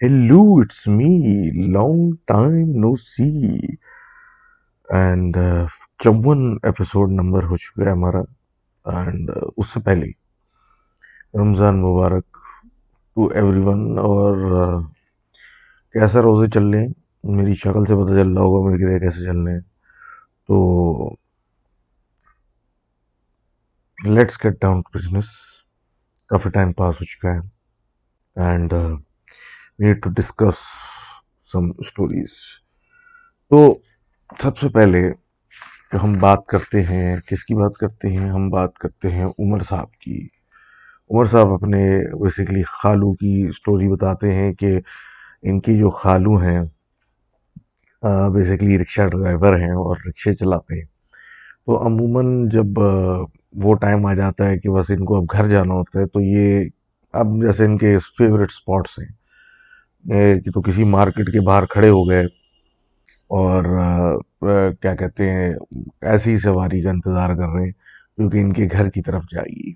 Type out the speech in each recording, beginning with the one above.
Hello it's me long time no see and چون episode number ہو چکا ہے ہمارا اینڈ اس سے پہلے رمضان مبارک ٹو ایوری ون اور کیسا روزے چل رہے ہیں میری شکل سے پتہ چل رہا ہوگا میرے کیسے چل رہے ہیں تو let's get down to business coffee time پاس ہو چکا ہے and need to discuss some stories تو سب سے پہلے ہم بات کرتے ہیں، کس کی بات کرتے ہیں؟ ہم بات کرتے ہیں عمر صاحب کی۔ عمر صاحب اپنے بیسیکلی خالو کی اسٹوری بتاتے ہیں کہ ان کی جو خالو ہیں بیسیکلی رکشہ ڈرائیور ہیں اور رکشے چلاتے ہیں۔ تو عموماً جب وہ ٹائم آ جاتا ہے کہ بس ان کو اب گھر جانا ہوتا ہے، تو یہ اب جیسے ان کے فیوریٹ اسپاٹس ہیں۔ کہ تو کسی مارکیٹ کے باہر کھڑے ہو گئے اور کیا کہتے ہیں، ایسی سواری کا انتظار کر رہے ہیں جو کہ ان کے گھر کی طرف جائے گی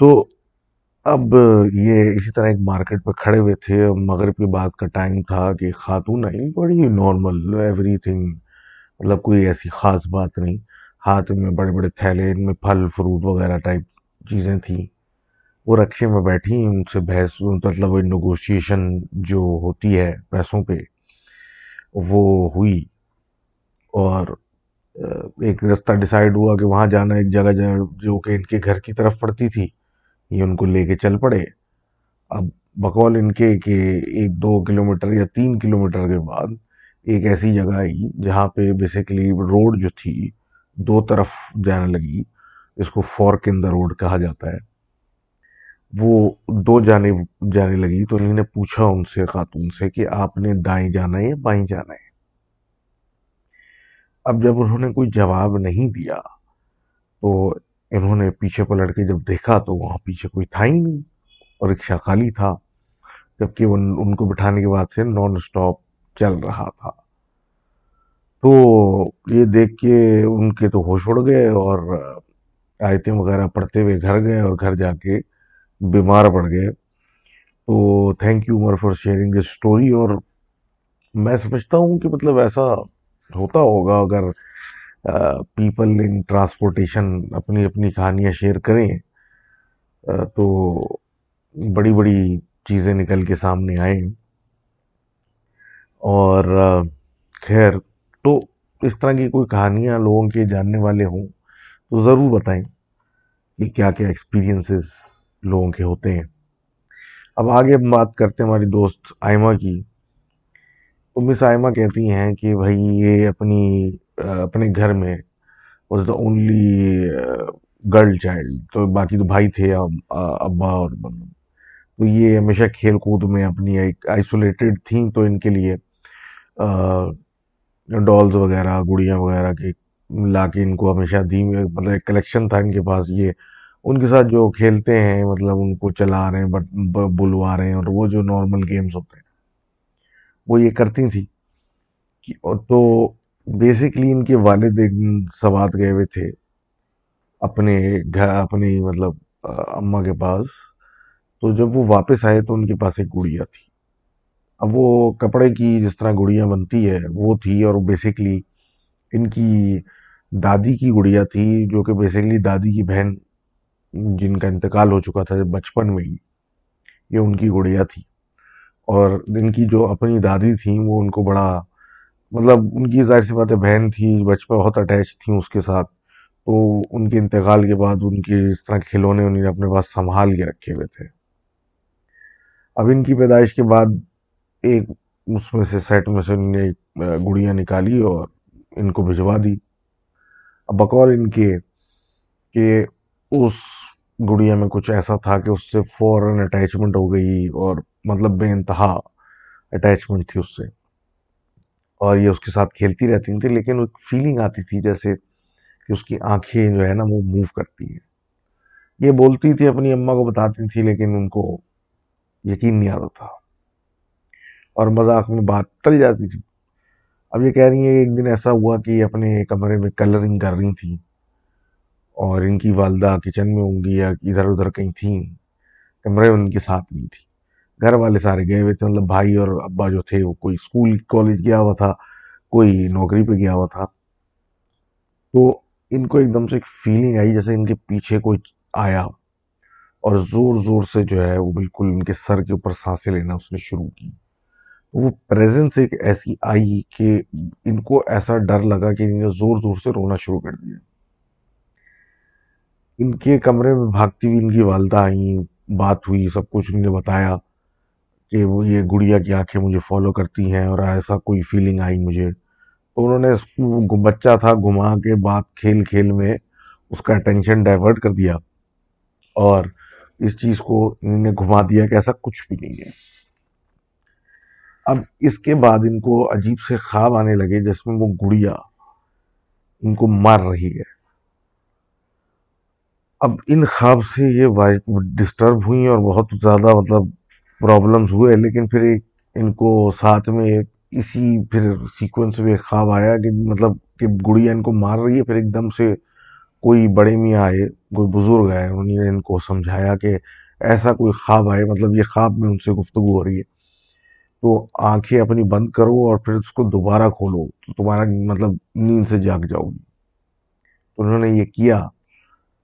تو اب یہ اسی طرح ایک مارکیٹ پہ کھڑے ہوئے تھے۔ مغرب کے بعد کا ٹائم تھا کہ خاتون آئی بڑی نارمل ایوری تھنگ مطلب کوئی ایسی خاص بات نہیں۔ ہاتھ میں بڑے بڑے تھیلے، ان میں پھل فروٹ وغیرہ ٹائپ چیزیں تھیں۔ وہ رکشے میں بیٹھی، ان سے بحث مطلب وہ نگوشیشن جو ہوتی ہے پیسوں پہ، وہ ہوئی اور ایک رستہ ڈیسائیڈ ہوا کہ وہاں جانا ایک جگہ جو کہ ان کے گھر کی طرف پڑتی تھی، یہ ان کو لے کے چل پڑے۔ اب بقول ان کے کہ ایک دو کلومیٹر یا تین کلومیٹر کے بعد ایک ایسی جگہ آئی جہاں پہ بیسیکلی روڈ جو تھی دو طرف جانے لگی، اس کو فورک ان دا روڈ کہا جاتا ہے۔ وہ دو جانے جانے لگی تو انہیں نے پوچھا ان سے، خاتون سے، کہ آپ نے دائیں جانا ہے یا بائیں جانا ہے؟ اب جب انہوں نے کوئی جواب نہیں دیا تو انہوں نے پیچھے پلٹ کے جب دیکھا تو وہاں پیچھے کوئی تھا ہی نہیں اور رکشہ خالی تھا، جبکہ ان کو بٹھانے کے بعد سے نان اسٹاپ چل رہا تھا۔ تو یہ دیکھ کے ان کے تو ہوش اڑ گئے اور، آیتیں وغیرہ پڑھتے ہوئے گھر گئے اور گھر جا کے بیمار پڑ گئے۔ تو thank you Umar for sharing this story اور میں سمجھتا ہوں کہ مطلب ایسا ہوتا ہوگا اگر پیپل ان ٹرانسپورٹیشن اپنی اپنی کہانیاں شیئر کریں تو بڑی بڑی چیزیں نکل کے سامنے آئیں۔ اور خیر، تو اس طرح کی کوئی کہانیاں لوگوں کے جاننے والے ہوں تو ضرور بتائیں کہ کیا کیا ایکسپیرینسز لوگوں کے ہوتے ہیں۔ اب آگے ہم بات کرتے ہیں ہماری دوست آئمہ کی۔ تو مس آئمہ کہتی ہیں کہ بھائی یہ اپنی، اپنے گھر میں was the only girl child تو باقی تو بھائی تھے ابا اور مطلب تو یہ ہمیشہ کھیل کود میں اپنی ایک آئسولیٹڈ تھیں تو ان کے لیے ڈالز وغیرہ، گڑیاں وغیرہ کے لا کے ان کو ہمیشہ دی مطلب ایک کلیکشن تھا ان کے پاس، یہ ان کے ساتھ جو کھیلتے ہیں مطلب ان کو چلا رہے ہیں بلوا رہے ہیں اور وہ جو نارمل گیمز ہوتے ہیں، وہ یہ کرتی تھیں تو بیسکلی ان کے والد ایک دن سوات گئے ہوئے تھے اپنے گھر اپنی مطلب اماں کے پاس۔ تو جب وہ واپس آئے تو ان کے پاس ایک گڑیا تھی۔ اب وہ کپڑے کی جس طرح گڑیاں بنتی ہے، وہ تھی اور بیسکلی ان کی دادی کی گڑیا تھی، جو کہ بیسکلی دادی کی بہن جن کا انتقال ہو چکا تھا بچپن میں ہی، یہ ان کی گڑیا تھی۔ اور ان کی جو اپنی دادی تھیں، وہ ان کو بڑا مطلب ان کی ظاہر سی بات ہے، بہن تھی، بچپن بہت اٹیچ تھیں اس کے ساتھ۔ تو ان کے انتقال کے بعد ان کے اس طرح کھلونے انہیں اپنے پاس سنبھال کے رکھے ہوئے تھے۔ اب ان کی پیدائش کے بعد ایک اس میں سے سیٹ میں سے انہوں نے گڑیاں نکالی اور ان کو بھجوا دی۔ اب بقول ان کے کہ اس گڑیا میں کچھ ایسا تھا کہ اس سے فوراً اٹیچمنٹ ہو گئی اور مطلب بے انتہا اٹیچمنٹ تھی اس سے۔ اور یہ اس کے ساتھ کھیلتی رہتی تھیں، لیکن ایک فیلنگ آتی تھی جیسے کہ اس کی آنکھیں جو ہے نا وہ موو کرتی ہیں۔ یہ بولتی تھی، اپنی اماں کو بتاتی تھی، لیکن ان کو یقین نہیں آتا تھا۔ اور مذاق میں بات ٹل جاتی تھی۔ اب یہ کہہ رہی ہیں ایک دن ایسا ہوا کہ یہ اپنے کمرے میں کلرنگ کر رہی تھیں۔ اور ان کی والدہ کچن میں ہوں گی یا ادھر ادھر کہیں تھیں، کمرے ان کے ساتھ نہیں تھی گھر والے سارے گئے ہوئے تھے مطلب بھائی اور ابا جو تھے، وہ کوئی اسکول، کالج گیا ہوا تھا، کوئی نوکری پہ گیا ہوا تھا۔ تو ان کو ایک دم سے ایک فیلنگ آئی جیسے ان کے پیچھے کوئی آیا اور زور زور سے جو ہے، وہ بالکل ان کے سر کے اوپر سانسیں لینا اس نے شروع کی۔ وہ پریزنس ایک ایسی آئی کہ ان کو ایسا ڈر لگا کہ انہیں زور زور سے رونا شروع کر دیا۔ ان کے کمرے میں بھاگتی ہوئی ان کی والدہ آئیں، بات ہوئی، سب کچھ انہوں نے بتایا کہ وہ یہ گڑیا کی آنکھیں مجھے فالو کرتی ہیں اور ایسا کوئی فیلنگ آئی مجھے۔ تو انہوں نے بچہ تھا، گھما کے بات کھیل کھیل میں اس کا اٹینشن ڈائیورٹ کر دیا اور اس چیز کو انہوں نے گھما دیا کہ ایسا کچھ بھی نہیں ہے۔ اب اس کے بعد ان کو عجیب سے خواب آنے لگے جس میں وہ گڑیا ان کو مار رہی ہے۔ اب ان خواب سے یہ ڈسٹرب ہوئی اور بہت زیادہ مطلب پرابلمز ہوئے، لیکن پھر ایک ان کو ساتھ میں اسی پھر سیکوینس میں خواب آیا کہ مطلب کہ گڑیا ان کو مار رہی ہے، پھر ایک دم سے کوئی بڑے میاں آئے، کوئی بزرگ آئے، انہوں نے ان کو سمجھایا کہ ایسا کوئی خواب آئے مطلب یہ خواب میں ان سے گفتگو ہو رہی ہے۔ تو آنکھیں اپنی بند کرو اور پھر اس کو دوبارہ کھولو، تو تمہارا مطلب نیند سے جاگ جاؤ گی۔ تو انہوں نے یہ کیا۔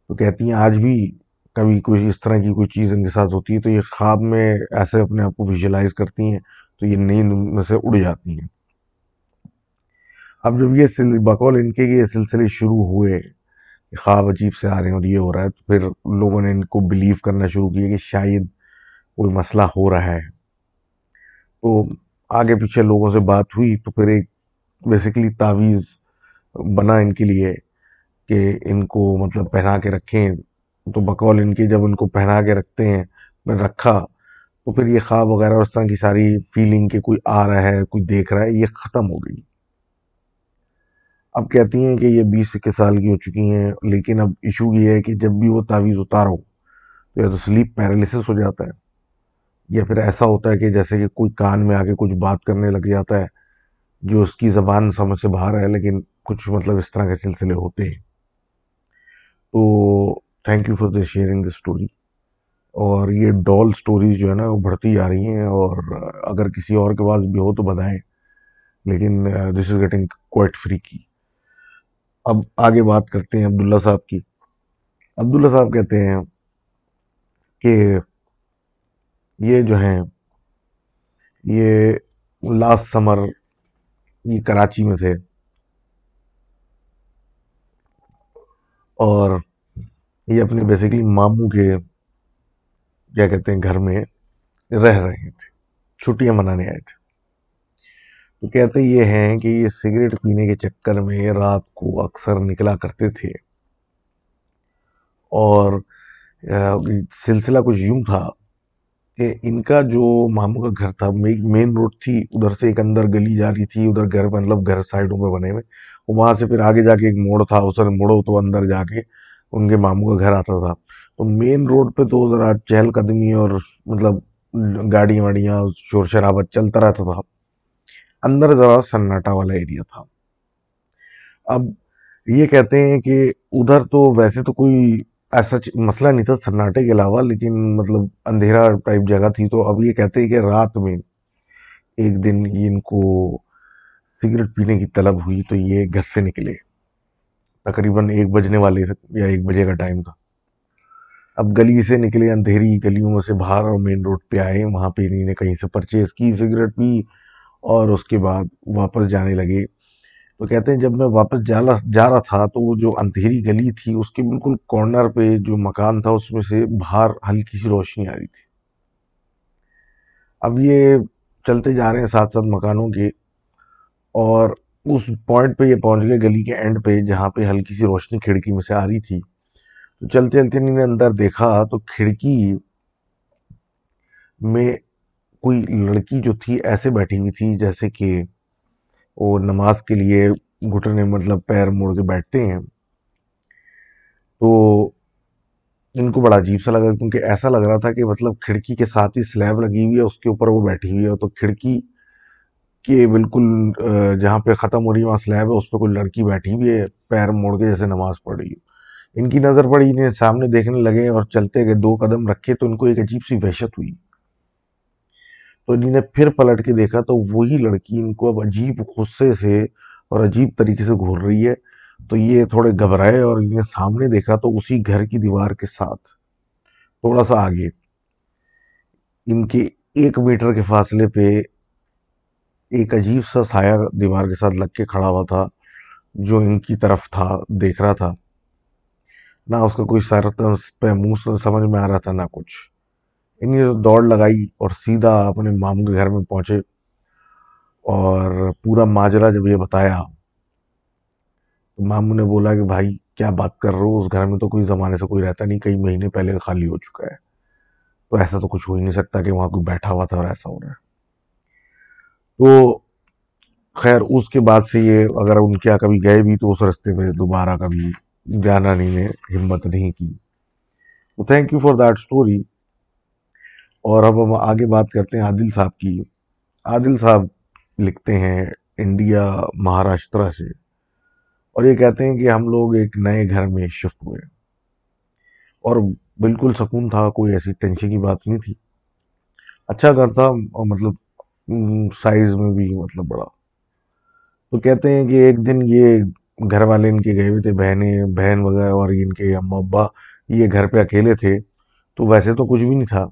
تو کہتی ہیں آج بھی کبھی کوئی اس طرح کی کوئی چیز ان کے ساتھ ہوتی ہے تو یہ خواب میں ایسے اپنے آپ کو ویژلائز کرتی ہیں تو یہ نیند میں سے اڑ جاتی ہیں۔ اب جب یہ بقول ان کے یہ سلسلے شروع ہوئے خواب عجیب سے آ رہے ہیں اور یہ ہو رہا ہے، تو پھر لوگوں نے ان کو بلیو کرنا شروع کیا کہ شاید کوئی مسئلہ ہو رہا ہے۔ تو آگے پیچھے لوگوں سے بات ہوئی تو پھر ایک بیسیکلی تعویذ بنا ان کے لیے۔ کہ ان کو مطلب پہنا کے رکھیں۔ تو بقول ان کے جب ان کو پہنا کے رکھتے ہیں، میں رکھا، تو پھر یہ خواب وغیرہ اس طرح کی ساری فیلنگ کہ کوئی آ رہا ہے، کوئی دیکھ رہا ہے، یہ ختم ہو گئی۔ اب کہتی ہیں کہ یہ بیس اکیس سال کی ہو چکی ہیں، لیکن اب ایشو یہ ہے کہ جب بھی وہ تعویذ اتارو، تو یا تو سلیپ پیرالیسس ہو جاتا ہے، یا پھر ایسا ہوتا ہے کہ جیسے کہ کوئی کان میں آ کے کچھ بات کرنے لگ جاتا ہے، جو اس کی زبان سمجھ سے باہر ہے لیکن کچھ مطلب اس طرح کے سلسلے ہوتے ہیں۔ تو thank you for the sharing the story اور یہ ڈول سٹوریز جو ہے نا، وہ بڑھتی جا رہی ہیں اور اگر کسی اور کے پاس بھی ہو تو بتائیں، لیکن this is getting quite free کی اب آگے بات کرتے ہیں عبداللہ صاحب کی۔ عبداللہ صاحب کہتے ہیں کہ یہ جو ہیں، یہ لاسٹ سمر یہ کراچی میں تھے۔ اور یہ اپنے بیسیکلی ماموں کے کیا کہتے ہیں گھر میں رہ رہے تھے، چھٹیاں منانے آئے تھے۔ تو کہتے یہ ہیں کہ یہ سگریٹ پینے کے چکر میں رات کو اکثر نکلا کرتے تھے۔ اور سلسلہ کچھ یوں تھا کہ ان کا جو ماموں کا گھر تھا مین روڈ تھی، ادھر سے ایک اندر گلی جا رہی تھی، ادھر گھر مطلب گھر سائڈوں پہ بنے ہوئے۔ وہاں سے پھر آگے جا کے ایک موڑ تھا، اس نے مڑو تو اندر جا کے ان کے ماموں کا گھر آتا تھا۔ تو مین روڈ پہ تو ذرا چہل قدمی اور مطلب گاڑیاں واڑیاں، شور شرابہ چلتا رہتا تھا۔ اندر ذرا سناٹا والا ایریا تھا۔ اب یہ کہتے ہیں کہ ادھر تو ویسے تو کوئی ایسا مسئلہ نہیں تھا سناٹے کے علاوہ، لیکن مطلب اندھیرا ٹائپ جگہ تھی۔ تو اب یہ کہتے ہیں کہ رات میں ایک دن ان کو سگریٹ پینے کی طلب ہوئی تو یہ گھر سے نکلے۔ تقریباً ایک بجنے والے یا ایک بجے کا ٹائم تھا۔ اب گلی سے نکلے، اندھیری گلیوں میں سے باہر اور مین روڈ پہ آئے۔ وہاں پہ انہیں نے کہیں سے پرچیز کی، سگریٹ پی اور اس کے بعد واپس جانے لگے۔ تو کہتے ہیں جب میں واپس جا رہا تھا تو وہ جو اندھیری گلی تھی، اس کے بالکل کارنر پہ جو مکان تھا، اس میں سے باہر ہلکی سی روشنی آ رہی تھی۔ اب یہ چلتے جا رہے ہیں ساتھ ساتھ مکانوں کے۔ اور اس پوائنٹ پہ یہ پہنچ گئے گلی کے اینڈ پہ جہاں پہ ہلکی سی روشنی کھڑکی میں سے آ رہی تھی۔ تو چلتے چلتے انہیں اندر دیکھا تو کھڑکی میں کوئی لڑکی جو تھی ایسے بیٹھی ہوئی تھی جیسے کہ وہ نماز کے لیے گھٹنے مطلب پیر موڑ کے بیٹھتے ہیں۔ تو ان کو بڑا عجیب سا لگا کیونکہ ایسا لگ رہا تھا کہ مطلب کھڑکی کے ساتھ ہی سلیب لگی ہوئی ہے، اس کے اوپر وہ بیٹھی ہوئی ہے۔ تو کھڑکی کے بالکل جہاں پہ ختم ہو رہی ہے، وہاں سلیب ہے، اس پہ کوئی لڑکی بیٹھی ہوئی ہے، پیر موڑ کے جیسے نماز پڑھ رہی ہے۔ ان کی نظر پڑی، انہیں سامنے دیکھنے لگے اور چلتے گئے دو قدم رکھے تو ان کو ایک عجیب سی وحشت ہوئی۔ تو انہیں نے پھر پلٹ کے دیکھا تو وہی لڑکی ان کو اب عجیب غصے سے اور عجیب طریقے سے گھور رہی ہے۔ تو یہ تھوڑے گھبرائے اور انہیں سامنے دیکھا تو اسی گھر کی دیوار کے ساتھ۔ تھوڑا سا آگے۔ ان کے ایک میٹر کے فاصلے پہ ایک عجیب سا سایہ دیوار کے ساتھ لگ کے کھڑا ہوا تھا، جو ان کی طرف تھا، دیکھ رہا تھا۔ نہ اس کا کوئی سیرت پہ منہ سمجھ میں آ رہا تھا، نہ کچھ۔ انہیں دوڑ لگائی اور سیدھا اپنے ماموں کے گھر میں پہنچے اور پورا ماجرا جب یہ بتایا، تو ماموں نے بولا کہ بھائی، کیا بات کر رہے ہو؟ اس گھر میں تو کوئی زمانے سے کوئی رہتا نہیں، کئی مہینے پہلے خالی ہو چکا ہے۔ تو ایسا تو کچھ ہو ہی نہیں سکتا کہ وہاں کوئی بیٹھا ہوا تھا اور ایسا ہو رہا ہے۔ تو خیر، اس کے بعد سے یہ اگر ان کیا کبھی گئے بھی تو اس رستے میں دوبارہ کبھی جانا نہیں ہے، ہمت نہیں کی۔ تو thank you for that story اور اب ہم آگے بات کرتے ہیں عادل صاحب کی۔ عادل صاحب لکھتے ہیں انڈیا، مہاراشٹرا سے۔ اور یہ کہتے ہیں کہ ہم لوگ ایک نئے گھر میں شفٹ ہوئے۔ اور بالکل سکون تھا، کوئی ایسی ٹینشن کی بات نہیں تھی۔ اچھا گھر تھا مطلب سائز میں بھی مطلب بڑا۔ تو کہتے ہیں کہ ایک دن یہ گھر والے ان کے گئے ہوئے تھے، بہنیں، بہن وغیرہ اور ان کے اما ابا، یہ گھر پہ اکیلے تھے۔ تو ویسے تو کچھ بھی نہیں تھا،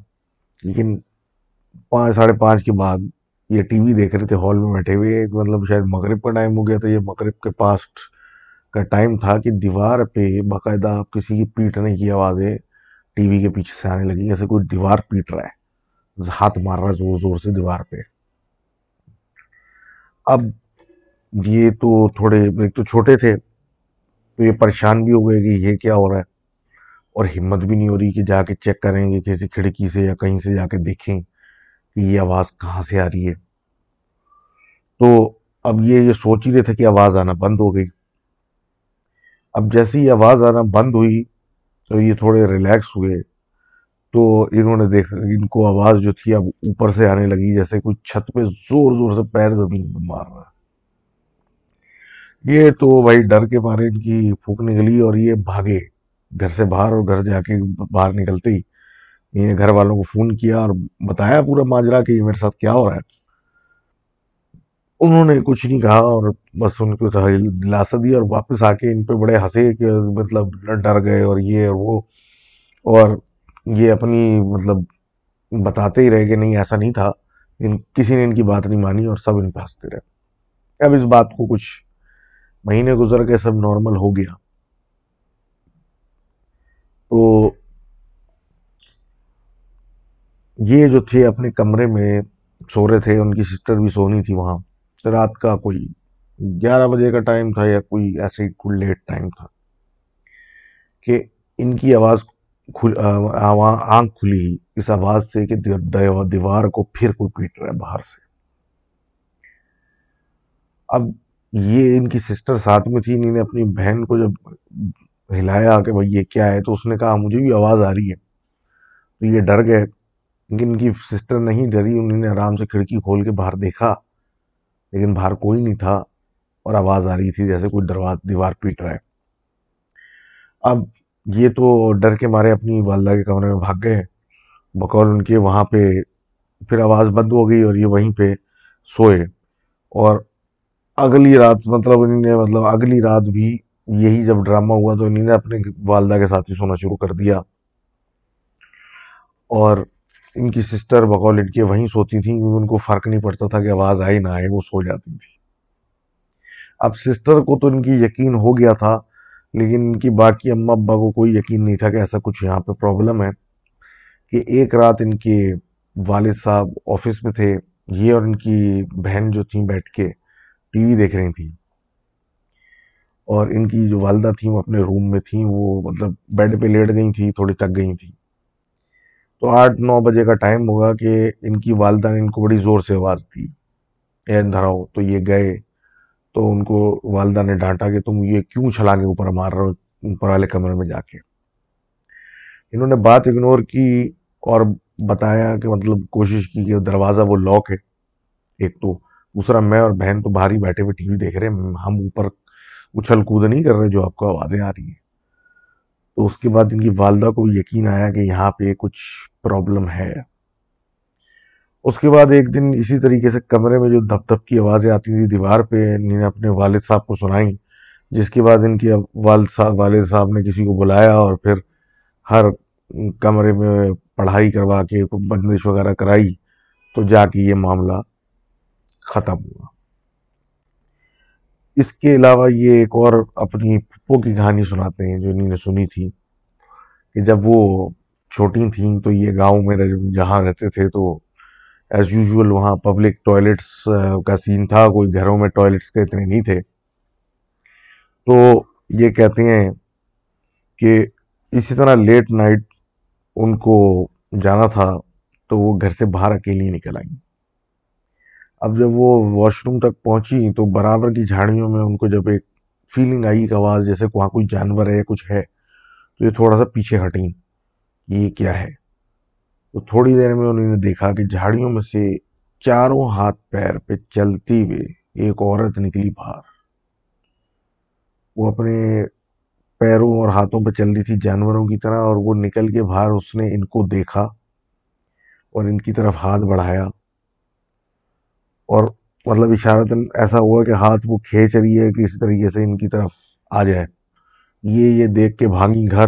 لیکن پانچ، ساڑھے پانچ کے بعد یہ ٹی وی دیکھ رہے تھے، ہال میں بیٹھے ہوئے۔ مطلب شاید مغرب کا ٹائم ہو گیا تھا، یہ مغرب کے پاسٹ کا ٹائم تھا کہ دیوار پہ باقاعدہ کسی کی پیٹنے کی آوازیں ٹی وی کے پیچھے سے آنے لگی جیسے کوئی دیوار پیٹ رہا ہے، ہاتھ مار رہا ہے زور زور سے دیوار پہ۔ اب یہ تو تھوڑے ایک تو چھوٹے تھے، تو یہ پریشان بھی ہو گئے کہ یہ کیا ہو رہا ہے۔ اور ہمت بھی نہیں ہو رہی کہ جا کے چیک کریں گے کسی کھڑکی سے یا کہیں سے جا کے دیکھیں کہ یہ آواز کہاں سے آ رہی ہے۔ تو اب یہ یہ سوچ ہی رہے تھے کہ آواز آنا بند ہو گئی۔ اب جیسے ہی آواز آنا بند ہوئی تو یہ تھوڑے ریلیکس ہوئے۔ تو انہوں نے دیکھا ان کو آواز جو تھی اب اوپر سے آنے لگی، جیسے کوئی چھت پہ زور زور سے پیر زمین پہ مار رہا یہ تو بھائی ڈر کے مارے ان کی پھوک نکلی اور یہ بھاگے۔ گھر سے باہر اور گھر جا کے باہر نکلتے ہی یہ گھر والوں کو فون کیا اور بتایا پورا ماجرا کہ یہ میرے ساتھ کیا ہو رہا ہے۔ انہوں نے کچھ نہیں کہا اور بس ان کو دلاسا دی اور واپس آ کے ان پہ بڑے ہنسے کہ مطلب ڈر گئے اور یہ اور وہ۔ اور یہ اپنی مطلب بتاتے ہی رہے کہ نہیں، ایسا نہیں تھا۔ ان، کسی نے ان کی بات نہیں مانی اور سب ان پہ ہنستے رہے۔ اب اس بات کو کچھ مہینے گزر کے سب نارمل ہو گیا۔ تو یہ جو تھے اپنے کمرے میں سو رہے تھے، ان کی سسٹر بھی سونی تھی وہاں۔ رات کا کوئی گیارہ بجے کا ٹائم تھا یا کوئی ایسے ہی کوئی لیٹ ٹائم تھا کہ ان کی آواز آنکھ کھلی اس آواز سے کہ دیوار کو پھر کوئی پیٹ رہا ہے باہر سے۔ اب یہ ان کی سسٹر ساتھ میں تھی انہیں نے اپنی بہن کو جب ہلایا کہ بھائی یہ کیا ہے، تو اس نے کہا، مجھے بھی آواز آ رہی ہے۔ تو یہ ڈر گئے، لیکن ان کی سسٹر نہیں ڈری انہوں نے آرام سے کھڑکی کھول کے باہر دیکھا، لیکن باہر کوئی نہیں تھا اور آواز آ رہی تھی جیسے کوئی درواز دیوار پیٹ رہا ہے۔ اب یہ تو ڈر کے مارے اپنی والدہ کے کمرے میں بھاگ گئے بقول ان کے وہاں پہ پھر آواز بند ہو گئی اور یہ وہیں پہ سوئے۔ اور اگلی رات مطلب انہوں نے مطلب اگلی رات بھی یہی جب ڈرامہ ہوا تو انہوں نے اپنے والدہ کے ساتھ ہی سونا شروع کر دیا۔ اور ان کی سسٹر بقول ان کے وہیں سوتی تھیں، کیونکہ ان کو فرق نہیں پڑتا تھا کہ آواز آئے نہ آئے وہ سو جاتی تھی اب سسٹر کو تو ان کی یقین ہو گیا تھا لیکن ان کی باقی اماں ابا کو کوئی یقین نہیں تھا کہ ایسا کچھ یہاں پہ پرابلم ہے کہ ایک رات ان کے والد صاحب آفس میں تھے، یہ اور ان کی بہن جو تھیں بیٹھ کے ٹی وی دیکھ رہی تھیں۔ اور ان کی جو والدہ تھیں وہ اپنے روم میں تھیں، وہ مطلب بیڈ پہ لیٹ گئی تھیں، تھوڑی تک گئی تھیں۔ تو آٹھ نو بجے کا ٹائم ہوگا کہ ان کی والدہ نے ان کو بڑی زور سے آواز دی، اے دھراؤ تو یہ گئے تو ان کو والدہ نے ڈانٹا کہ تم یہ کیوں چھلانگے اوپر مار رہے ہو، اوپر والے کمرے میں جا کے۔ انہوں نے بات اگنور کی اور بتایا کہ مطلب کوشش کی کہ دروازہ وہ لاک ہے۔ ایک تو، دوسرا، میں اور بہن تو باہر ہی بیٹھے ہوئے ٹی وی دیکھ رہے ہیں۔ ہم اوپر اچھل کود نہیں کر رہے جو آپ کو آوازیں آ رہی ہیں۔ تو اس کے بعد ان کی والدہ کو بھی یقین آیا کہ یہاں پہ کچھ پرابلم ہے۔ اس کے بعد ایک دن اسی طریقے سے کمرے میں جو دھپ دھپ کی آوازیں آتی تھی دیوار پہ انہیں اپنے والد صاحب کو سنائیں جس کے بعد ان کے والد صاحب والد صاحب نے کسی کو بلایا اور پھر ہر کمرے میں پڑھائی کروا کے بندش وغیرہ کرائی، تو جا کے یہ معاملہ ختم ہوا۔ اس کے علاوہ یہ ایک اور اپنی پھپھو کی کہانی سناتے ہیں جو انہوں نے سنی تھی، کہ جب وہ چھوٹی تھیں تو یہ گاؤں میں جہاں رہتے تھے تو ایز یوزول وہاں پبلک ٹوائلٹس کا سین تھا، کوئی گھروں میں ٹوائلٹس کے اتنے نہیں تھے۔ تو یہ کہتے ہیں کہ اسی طرح لیٹ نائٹ ان کو جانا تھا، تو وہ گھر سے باہر اکیلی نکل آئیں۔ اب جب وہ واش روم تک پہنچی، تو برابر کی جھاڑیوں میں ان کو جب ایک فیلنگ آئی، ایک آواز، جیسے وہاں کوئی جانور ہے یا کچھ ہے، تو یہ تھوڑا سا پیچھے ہٹیں۔ یہ کیا ہے؟ تو تھوڑی دیر میں انہوں نے دیکھا کہ جھاڑیوں میں سے چاروں ہاتھ پیر پہ چلتی ہوئے ایک عورت نکلی باہر۔ وہ اپنے پیروں اور ہاتھوں پہ چل رہی تھی جانوروں کی طرح اور وہ نکل کے باہر اس نے ان کو دیکھا اور ان کی طرف ہاتھ بڑھایا اور مطلب اشارتاً ایسا ہوا کہ ہاتھ وہ کھینچ رہی ہے کہ اس طریقے سے ان کی طرف آ جائے۔ یہ یہ دیکھ کے بھاگی گھر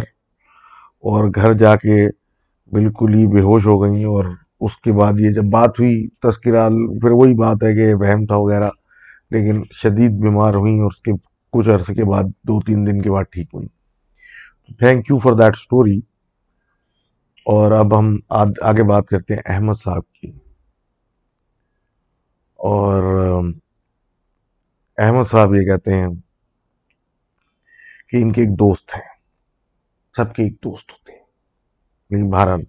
اور گھر جا کے بالکل ہی بے ہوش ہو گئیں اور اس کے بعد یہ جب بات ہوئی تذکرہ، پھر وہی بات ہے کہ وہم تھا وغیرہ، لیکن شدید بیمار ہوئیں اور اس کے کچھ عرصے کے بعد دو تین دن کے بعد ٹھیک ہوئیں۔ Thank you for that story اور اب ہم آگے بات کرتے ہیں احمد صاحب کی۔ اور احمد صاحب یہ کہتے ہیں کہ ان کے ایک دوست ہیں۔ سب کے ایک دوست ہوتے ہیں۔ لیکن بہرحال،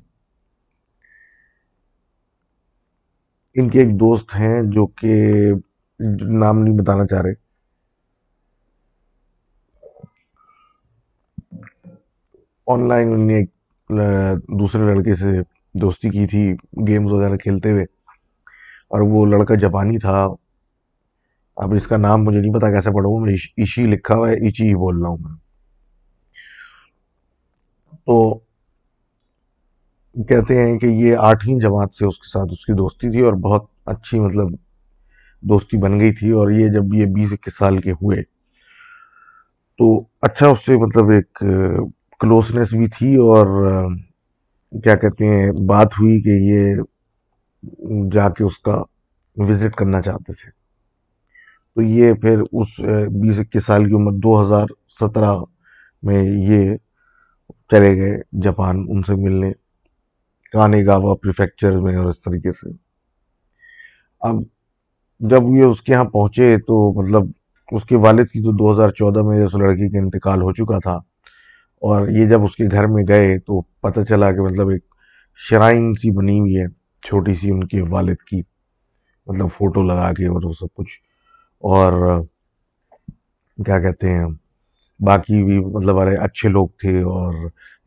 ان کے ایک دوست ہیں جو کہ نام نہیں بتانا چاہ رہے۔ آن لائن انہوں نے ایک دوسرے لڑکے سے دوستی کی تھی، گیمز وغیرہ کھیلتے ہوئے۔ اور وہ لڑکا جاپانی تھا۔ اب اس کا نام مجھے نہیں پتا کیسے پڑھوں، میں ایشی لکھا ہوا ہے، ایچی ہی بول رہا ہوں میں۔ تو کہتے ہیں کہ یہ آٹھویں جماعت سے اس کے ساتھ اس کی دوستی تھی اور بہت اچھی مطلب دوستی بن گئی تھی اور یہ جب یہ بیس اکیس سال کے ہوئے تو اچھا اس سے مطلب ایک کلوزنس بھی تھی اور کیا کہتے ہیں، بات ہوئی کہ یہ جا کے اس کا وزٹ کرنا چاہتے تھے۔ تو یہ پھر اس بیس اکیس سال کی عمر دو ہزار سترہ میں یہ چلے گئے جاپان ان سے ملنے۔ کانے گاوا پریفیکچر میں اور اس طریقے سے۔ اب جب یہ اس کے یہاں پہنچے تو مطلب اس کے والد کی تو دو ہزار چودہ میں اس لڑکی کا انتقال ہو چکا تھا اور یہ جب اس کے گھر میں گئے تو پتہ چلا کہ مطلب ایک شرائن سی بنی ہوئی ہے، چھوٹی سی ان کے والد کی۔ مطلب فوٹو لگا کے اور وہ سب کچھ۔ اور کیا کہتے ہیں، باقی بھی مطلب ارے اچھے لوگ تھے اور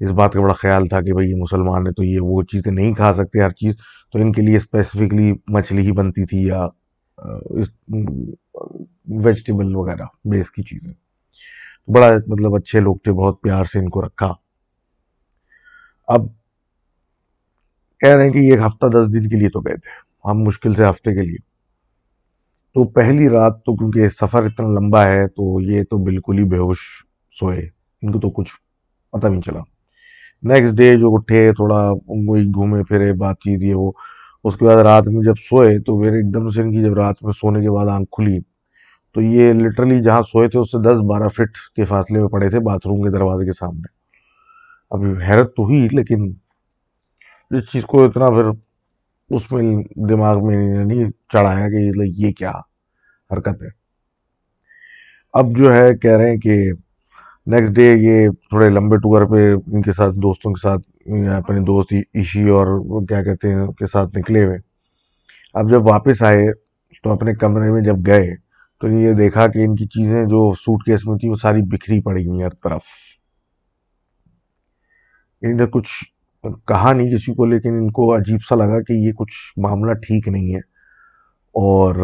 اس بات کا بڑا خیال تھا کہ بھئی یہ مسلمان ہے تو یہ وہ چیزیں نہیں کھا سکتے ہر چیز، تو ان کے لیے اسپیسیفکلی مچھلی ہی بنتی تھی یا ویجٹیبل وغیرہ بیس کی چیزیں۔ بڑا مطلب اچھے لوگ تھے، بہت پیار سے ان کو رکھا۔ اب کہہ رہے ہیں کہ یہ ایک ہفتہ دس دن کے لیے تو گئے تھے، ہم مشکل سے ہفتے کے لیے۔ تو پہلی رات تو کیونکہ سفر اتنا لمبا ہے تو یہ تو بالکل ہی بے ہوش سوئے، ان کو تو کچھ پتہ نہیں چلا۔ نیکسٹ ڈے جو اٹھے، تھوڑا وہی گھومے، پھرے، بات چیت یہ وہ۔ اس کے بعد رات میں جب سوئے تو میرے ایک دم سے ان کی جب رات میں سونے کے بعد آنکھ کھلی تو یہ لٹرلی جہاں سوئے تھے، اس سے دس بارہ فٹ کے فاصلے میں پڑے تھے باتھ روم کے دروازے کے سامنے۔ ابھی حیرت تو ہوئی، لیکن اس چیز کو اتنا پھر اس میں دماغ میں نہیں چڑھایا کہ یہ کیا حرکت ہے۔ اب جو ہے کہہ رہے ہیں کہ نیکسٹ ڈے یہ تھوڑے لمبے ٹور پہ ان کے ساتھ دوستوں کے ساتھ اپنے دوست ایشی اور کیا کہتے ہیں، کے ساتھ نکلے ہوئے۔ اب جب واپس آئے تو اپنے کمرے میں جب گئے تو یہ دیکھا کہ ان کی چیزیں جو سوٹ کیس میں تھی وہ ساری بکھری پڑی ہوئی ہر طرف۔ ان نے کچھ کہا نہیں کسی کو، لیکن ان کو عجیب سا لگا کہ یہ کچھ معاملہ ٹھیک نہیں ہے۔ اور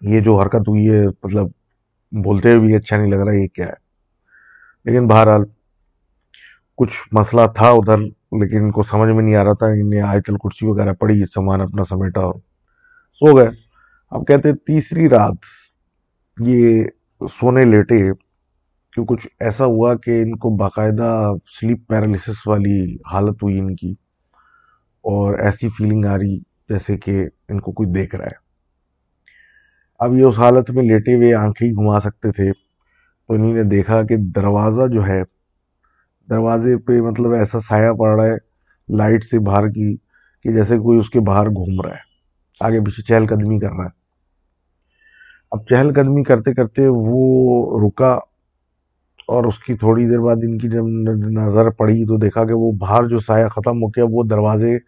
یہ جو حرکت ہوئی ہے مطلب بولتے ہوئے بھی اچھا نہیں لگ رہا یہ کیا ہے۔ لیکن بہرحال کچھ مسئلہ تھا ادھر، لیکن ان کو سمجھ میں نہیں آ رہا تھا۔ انہیں آیت الکرسی وغیرہ پڑی سامان اپنا سمیٹا اور سو گئے۔ اب کہتے تیسری رات یہ سونے لیٹے کہ کچھ ایسا ہوا کہ ان کو باقاعدہ سلیپ پیرالیسس والی حالت ہوئی ان کی اور ایسی فیلنگ آ رہی جیسے کہ ان کو کوئی دیکھ رہا ہے۔ اب یہ اس حالت میں لیٹے ہوئے آنکھیں ہی گھما سکتے تھے۔ تو انہیں نے دیکھا کہ دروازہ جو ہے، دروازے پہ مطلب ایسا سایہ پڑ رہا ہے، لائٹ سے باہر کی، کہ جیسے کوئی اس کے باہر گھوم رہا ہے۔ آگے پیچھے چہل قدمی کر رہا ہے۔ اب چہل قدمی کرتے کرتے وہ رکا اور اس کی تھوڑی دیر بعد ان کی جب نظر پڑی تو دیکھا کہ وہ باہر جو سایہ ختم ہو گیا، وہ دروازے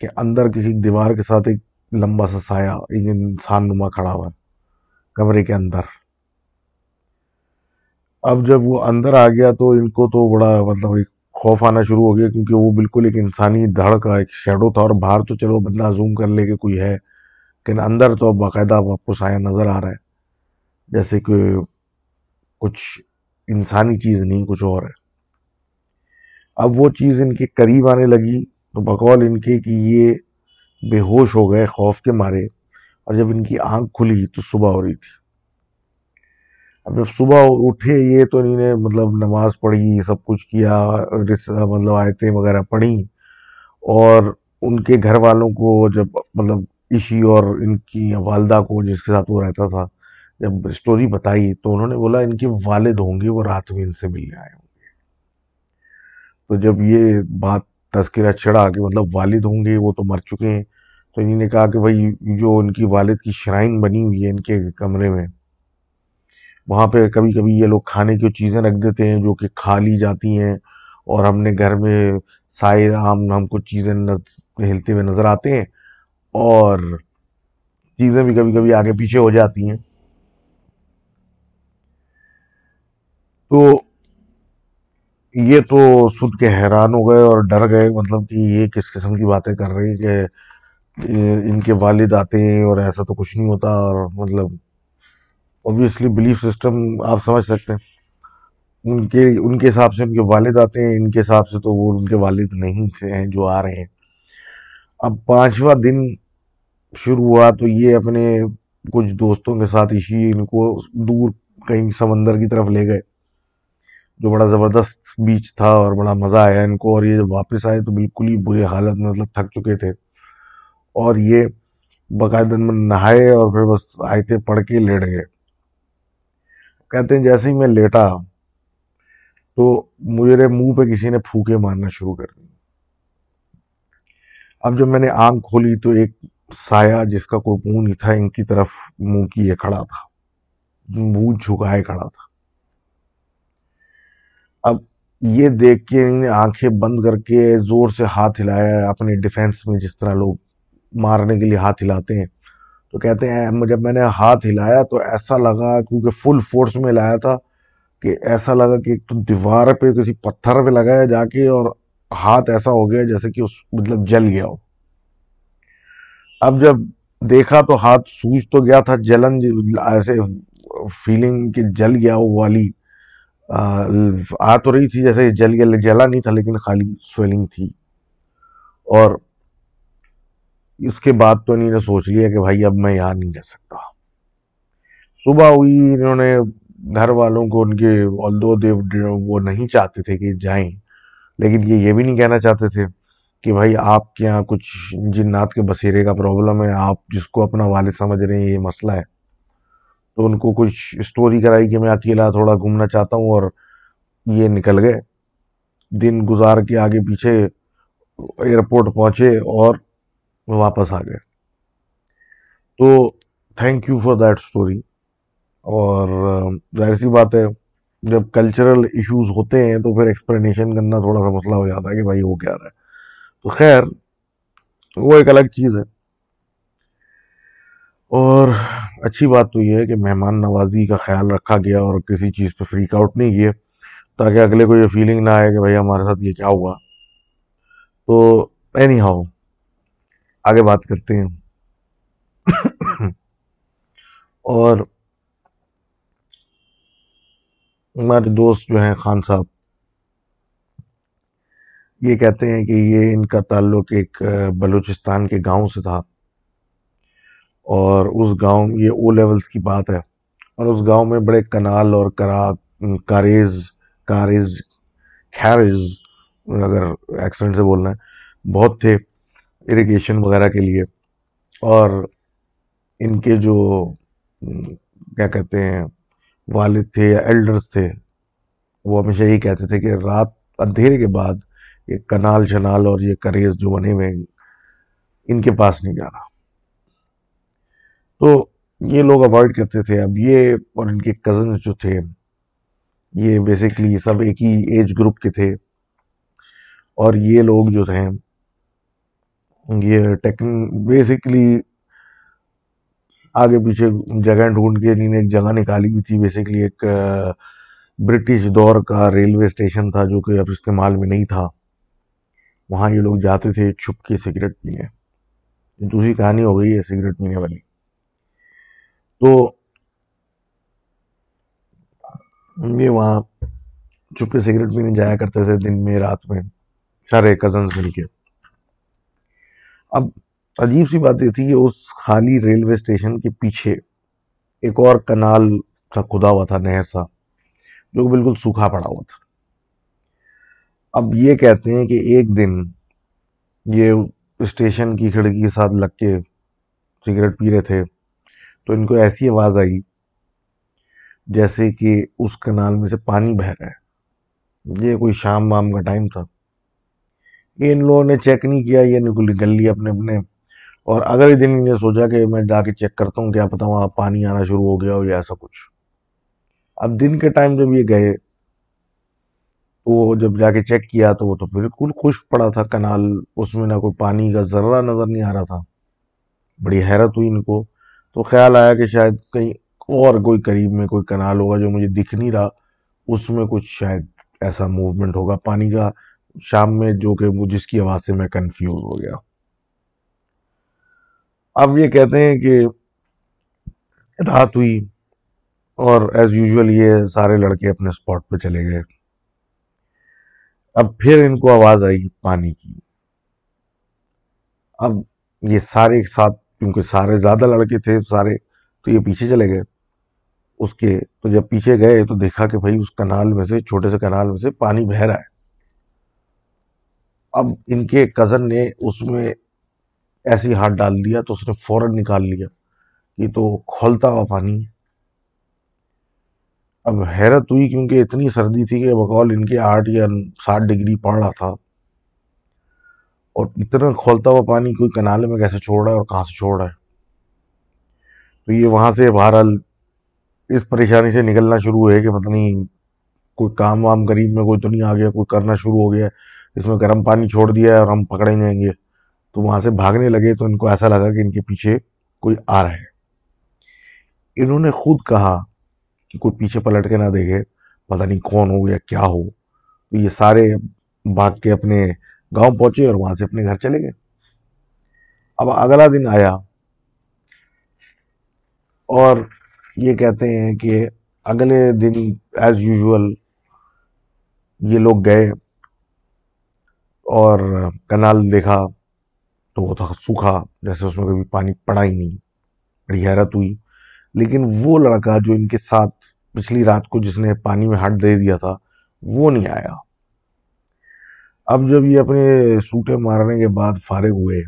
کے اندر کسی دیوار کے ساتھ ایک لمبا سا سایہ، ایک انسان نما کھڑا ہوا۔ ہے کمرے کے اندر۔ اب جب وہ اندر آ گیا تو ان کو تو بڑا مطلب ایک خوف آنا شروع ہو گیا کیونکہ وہ بالکل ایک انسانی دھڑ کا ایک شیڈو تھا اور باہر تو چلو بندہ زوم کر لے کہ کوئی ہے، لیکن اندر تو اب باقاعدہ آپ کو سایہ نظر آ رہا ہے۔ جیسے کہ کچھ انسانی چیز نہیں، کچھ اور ہے۔ اب وہ چیز ان کے قریب آنے لگی تو بقول ان کے کہ یہ بے ہوش ہو گئے، خوف کے مارے۔ اور جب ان کی آنکھ کھلی تو صبح ہو رہی تھی۔ اب جب صبح اٹھے یہ تو انہیں نے مطلب نماز پڑھی، سب کچھ کیا مطلب آیتیں وغیرہ پڑھی۔ اور ان کے گھر والوں کو جب مطلب ایشی اور ان کی والدہ کو جس کے ساتھ وہ رہتا تھا، جب اسٹوری بتائی تو انہوں نے بولا ان کے والد ہوں گے، وہ رات میں ان سے ملنے آئے ہوں گے۔ تو جب یہ بات تذکرہ چڑھا کہ مطلب والد ہوں گے، وہ تو مر چکے ہیں۔ تو انہیں نے کہا کہ بھائی جو ان کی والد کی شرائن بنی ہوئی ہے ان کے کمرے میں، وہاں پہ کبھی کبھی یہ لوگ کھانے کی چیزیں رکھ دیتے ہیں جو کہ کھا لی جاتی ہیں اور ہم نے گھر میں سائے عام ہم کچھ چیزیں ہلتے ہوئے نظر آتے ہیں اور چیزیں بھی کبھی کبھی آگے پیچھے ہو جاتی ہیں۔ تو یہ تو سن کے حیران ہو گئے اور ڈر گئے مطلب کہ یہ کس قسم کی باتیں کر رہے ہیں کہ ان کے والد آتے ہیں اور ایسا تو کچھ نہیں ہوتا اور مطلب اوبیسلی بلیف سسٹم آپ سمجھ سکتے ہیں۔ ان کے ان کے حساب سے ان کے والد آتے ہیں، ان کے حساب سے تو وہ ان کے والد نہیں تھے ہیں جو آ رہے ہیں۔ اب پانچواں دن شروع ہوا تو یہ اپنے کچھ دوستوں کے ساتھ اسی ان کو دور کہیں سمندر کی طرف لے گئے۔ جو بڑا زبردست بیچ تھا اور بڑا مزہ آیا ان کو اور یہ جب واپس آئے تو بالکل ہی برے حالت میں مطلب تھک چکے تھے۔ اور یہ باقاعدہ میں نہائے اور پھر بس آئے پڑھ کے لیٹ گئے۔ کہتے ہیں جیسے ہی میں لیٹا تو میرے منہ پہ کسی نے پھوکے مارنا شروع کر دی اب جب میں نے آنکھ کھولی تو ایک سایہ جس کا کوئی منہ نہیں تھا، ان کی طرف منہ کیے کھڑا تھا۔ منہ جھکائے کھڑا تھا۔ اب یہ دیکھ کے انہیں آنکھیں بند کر کے زور سے ہاتھ ہلایا، اپنے ڈیفینس میں جس طرح لوگ مارنے کے لیے ہاتھ ہلاتے ہیں۔ تو کہتے ہیں جب میں نے ہاتھ ہلایا تو ایسا لگا کیونکہ فل فورس میں لایا تھا کہ ایسا لگا کہ ایک تو دیوار پہ کسی پتھر پہ لگایا جا کے اور ہاتھ ایسا ہو گیا جیسے کہ اس مطلب جل گیا ہو۔ اب جب دیکھا تو ہاتھ سوج تو گیا تھا، جلن ایسے فیلنگ کہ جل گیا ہو والی، آ تو رہی تھی جیسے جل گیا، جلا نہیں تھا لیکن خالی سویلنگ تھی۔ اور اس کے بعد تو انہیں نے سوچ لیا کہ بھائی اب میں یہاں نہیں رہ سکتا۔ صبح ہوئی، انہوں نے گھر والوں کو ان کے دو دیو وہ نہیں چاہتے تھے کہ جائیں، لیکن یہ یہ بھی نہیں کہنا چاہتے تھے کہ بھائی آپ کے یہاں کچھ جنات کے بسیرے کا پرابلم ہے، آپ جس کو اپنا والد سمجھ رہے ہیں، یہ مسئلہ ہے۔ تو ان کو کچھ اسٹوری کرائی کہ میں اکیلا تھوڑا گھومنا چاہتا ہوں اور یہ نکل گئے۔ دن گزار کے آگے پیچھے ایئرپورٹ پہنچے اور وہ واپس آ گئے۔ تو thank you for that story اور ظاہر سی بات ہے، جب کلچرل ایشوز ہوتے ہیں تو پھر ایکسپلینیشن کرنا تھوڑا سا مسئلہ ہو جاتا ہے کہ بھائی وہ کیا رہا ہے۔ تو خیر، وہ ایک الگ چیز ہے۔ اور اچھی بات تو یہ ہے کہ مہمان نوازی کا خیال رکھا گیا اور کسی چیز پہ فریک آؤٹ نہیں کیے، تاکہ اگلے کو یہ فیلنگ نہ آئے کہ بھائی ہمارے ساتھ یہ کیا ہوا۔ تو اینی ہاؤ آگے بات کرتے ہیں۔ اور ہمارے دوست جو ہیں خان صاحب، یہ کہتے ہیں کہ یہ ان کا تعلق ایک بلوچستان کے گاؤں سے تھا۔ اور اس گاؤں، یہ او لیولز کی بات ہے۔ اور اس گاؤں میں بڑے کنال اور کرا، کاریز کاریز، کھیریز، اگر ایکسنٹ سے بولنا ہے، بہت تھے۔ اریگیشن وغیرہ کے لیے اور ان کے جو، کیا کہتے ہیں، والد تھے یا ایلڈرز تھے، وہ ہمیشہ یہی کہتے تھے کہ رات اندھیرے کے بعد یہ کنال شنال اور یہ کریز جو بنے ہوئے ان کے پاس نہیں جانا۔ تو یہ لوگ اوائڈ کرتے تھے۔ اب یہ اور ان کے کزنز جو تھے، یہ بیسکلی سب ایک ہی ایج گروپ کے تھے۔ اور یہ لوگ جو تھے یہ ٹیکن بیسکلی آگے پیچھے جگہ ڈھونڈ کے انہیں ایک جگہ نکالی ہوئی تھی بیسکلی ایک برٹش دور کا ریلوے اسٹیشن تھا جو کہ اب استعمال میں نہیں تھا۔ وہاں یہ لوگ جاتے تھے چھپ کے سگریٹ پینے۔ دوسری کہانی ہو گئی ہے سگریٹ پینے والی۔ تو یہ وہاں چھپ کے سگریٹ پینے جایا کرتے تھے دن میں، رات میں، سارے کزنز مل کے۔ اب عجیب سی بات یہ تھی کہ اس خالی ریلوے اسٹیشن کے پیچھے ایک اور کنال سا کھدا ہوا تھا، نہر سا، جو بالکل سوکھا پڑا ہوا تھا۔ اب یہ کہتے ہیں کہ ایک دن یہ اسٹیشن کی کھڑکی کے ساتھ لگ کے سگریٹ پی رہے تھے، تو ان کو ایسی آواز آئی جیسے کہ اس کنال میں سے پانی بہ رہا ہے۔ یہ کوئی شام وام کا ٹائم تھا۔ ان لوگوں نے چیک نہیں کیا، یہ نکل نکل لیا اپنے اپنے۔ اور اگر ہی دن انہیں سوچا کہ میں جا کے چیک کرتا ہوں، کیا پتا وہاں پانی آنا شروع ہو گیا ہو یا ایسا کچھ۔ اب دن کے ٹائم جب یہ گئے وہ جب جا کے چیک کیا تو وہ تو بالکل خشک پڑا تھا، کنال۔ اس میں نہ کوئی پانی کا ذرہ نظر نہیں آ رہا تھا۔ بڑی حیرت ہوئی ان کو۔ تو خیال آیا کہ شاید کہیں اور کوئی قریب میں کوئی کنال ہوگا جو مجھے دکھ نہیں رہا۔ اس میں کچھ شاید ایسا موومنٹ ہوگا، پانی کا شام میں جو کہ جس کی آواز سے میں کنفیوز ہو گیا۔ اب یہ کہتے ہیں کہ رات ہوئی اور ایز یوزول یہ سارے لڑکے اپنے اسپاٹ پہ چلے گئے۔ اب پھر ان کو آواز آئی پانی کی۔ اب یہ سارے ایک ساتھ کیونکہ سارے زیادہ لڑکے تھے، سارے تو یہ پیچھے چلے گئے۔ اس کے تو جب پیچھے گئے تو دیکھا کہ بھائی اس کنال میں سے، چھوٹے سے کنال میں سے پانی بہ رہا ہے۔ اب ان کے کزن نے اس میں ایسی ہاتھ ڈال دیا تو اس نے فوراً نکال لیا یہ تو کھولتا ہوا پانی ہے۔ اب حیرت ہوئی کیونکہ اتنی سردی تھی کہ بقول ان کے آٹھ یا ساٹھ ڈگری پڑ رہا تھا۔ اور اتنا کھولتا ہوا پانی کوئی کنالے میں کیسے چھوڑ رہا ہے اور کہاں سے چھوڑ رہا ہے؟ تو یہ وہاں سے بہرحال اس پریشانی سے نکلنا شروع ہوئے کہ پتہ نہیں کوئی کام وام قریب میں کوئی تو نہیں آ گیا، کوئی کرنا شروع ہو گیا۔ اس میں گرم پانی چھوڑ دیا ہے اور ہم پکڑیں جائیں گے۔ تو وہاں سے بھاگنے لگے تو ان کو ایسا لگا کہ ان کے پیچھے کوئی آ رہا ہے۔ انہوں نے خود کہا کہ کوئی پیچھے پلٹ کے نہ دیکھے، پتہ نہیں کون ہو یا کیا ہو۔ تو یہ سارے بھاگ کے اپنے گاؤں پہنچے اور وہاں سے اپنے گھر چلے گئے۔ اب اگلا دن آیا اور یہ کہتے ہیں کہ اگلے دن ایز یوزول یہ لوگ گئے۔ اور کنال دیکھا تو وہ تھا سوکھا، جیسے اس میں کبھی پانی پڑا ہی نہیں، بڑی حیرت ہوئی۔ لیکن وہ لڑکا جو ان کے ساتھ پچھلی رات کو جس نے پانی میں ہاتھ دے دیا تھا، وہ نہیں آیا۔ اب جب یہ اپنے سوٹے مارنے کے بعد فارغ ہوئے،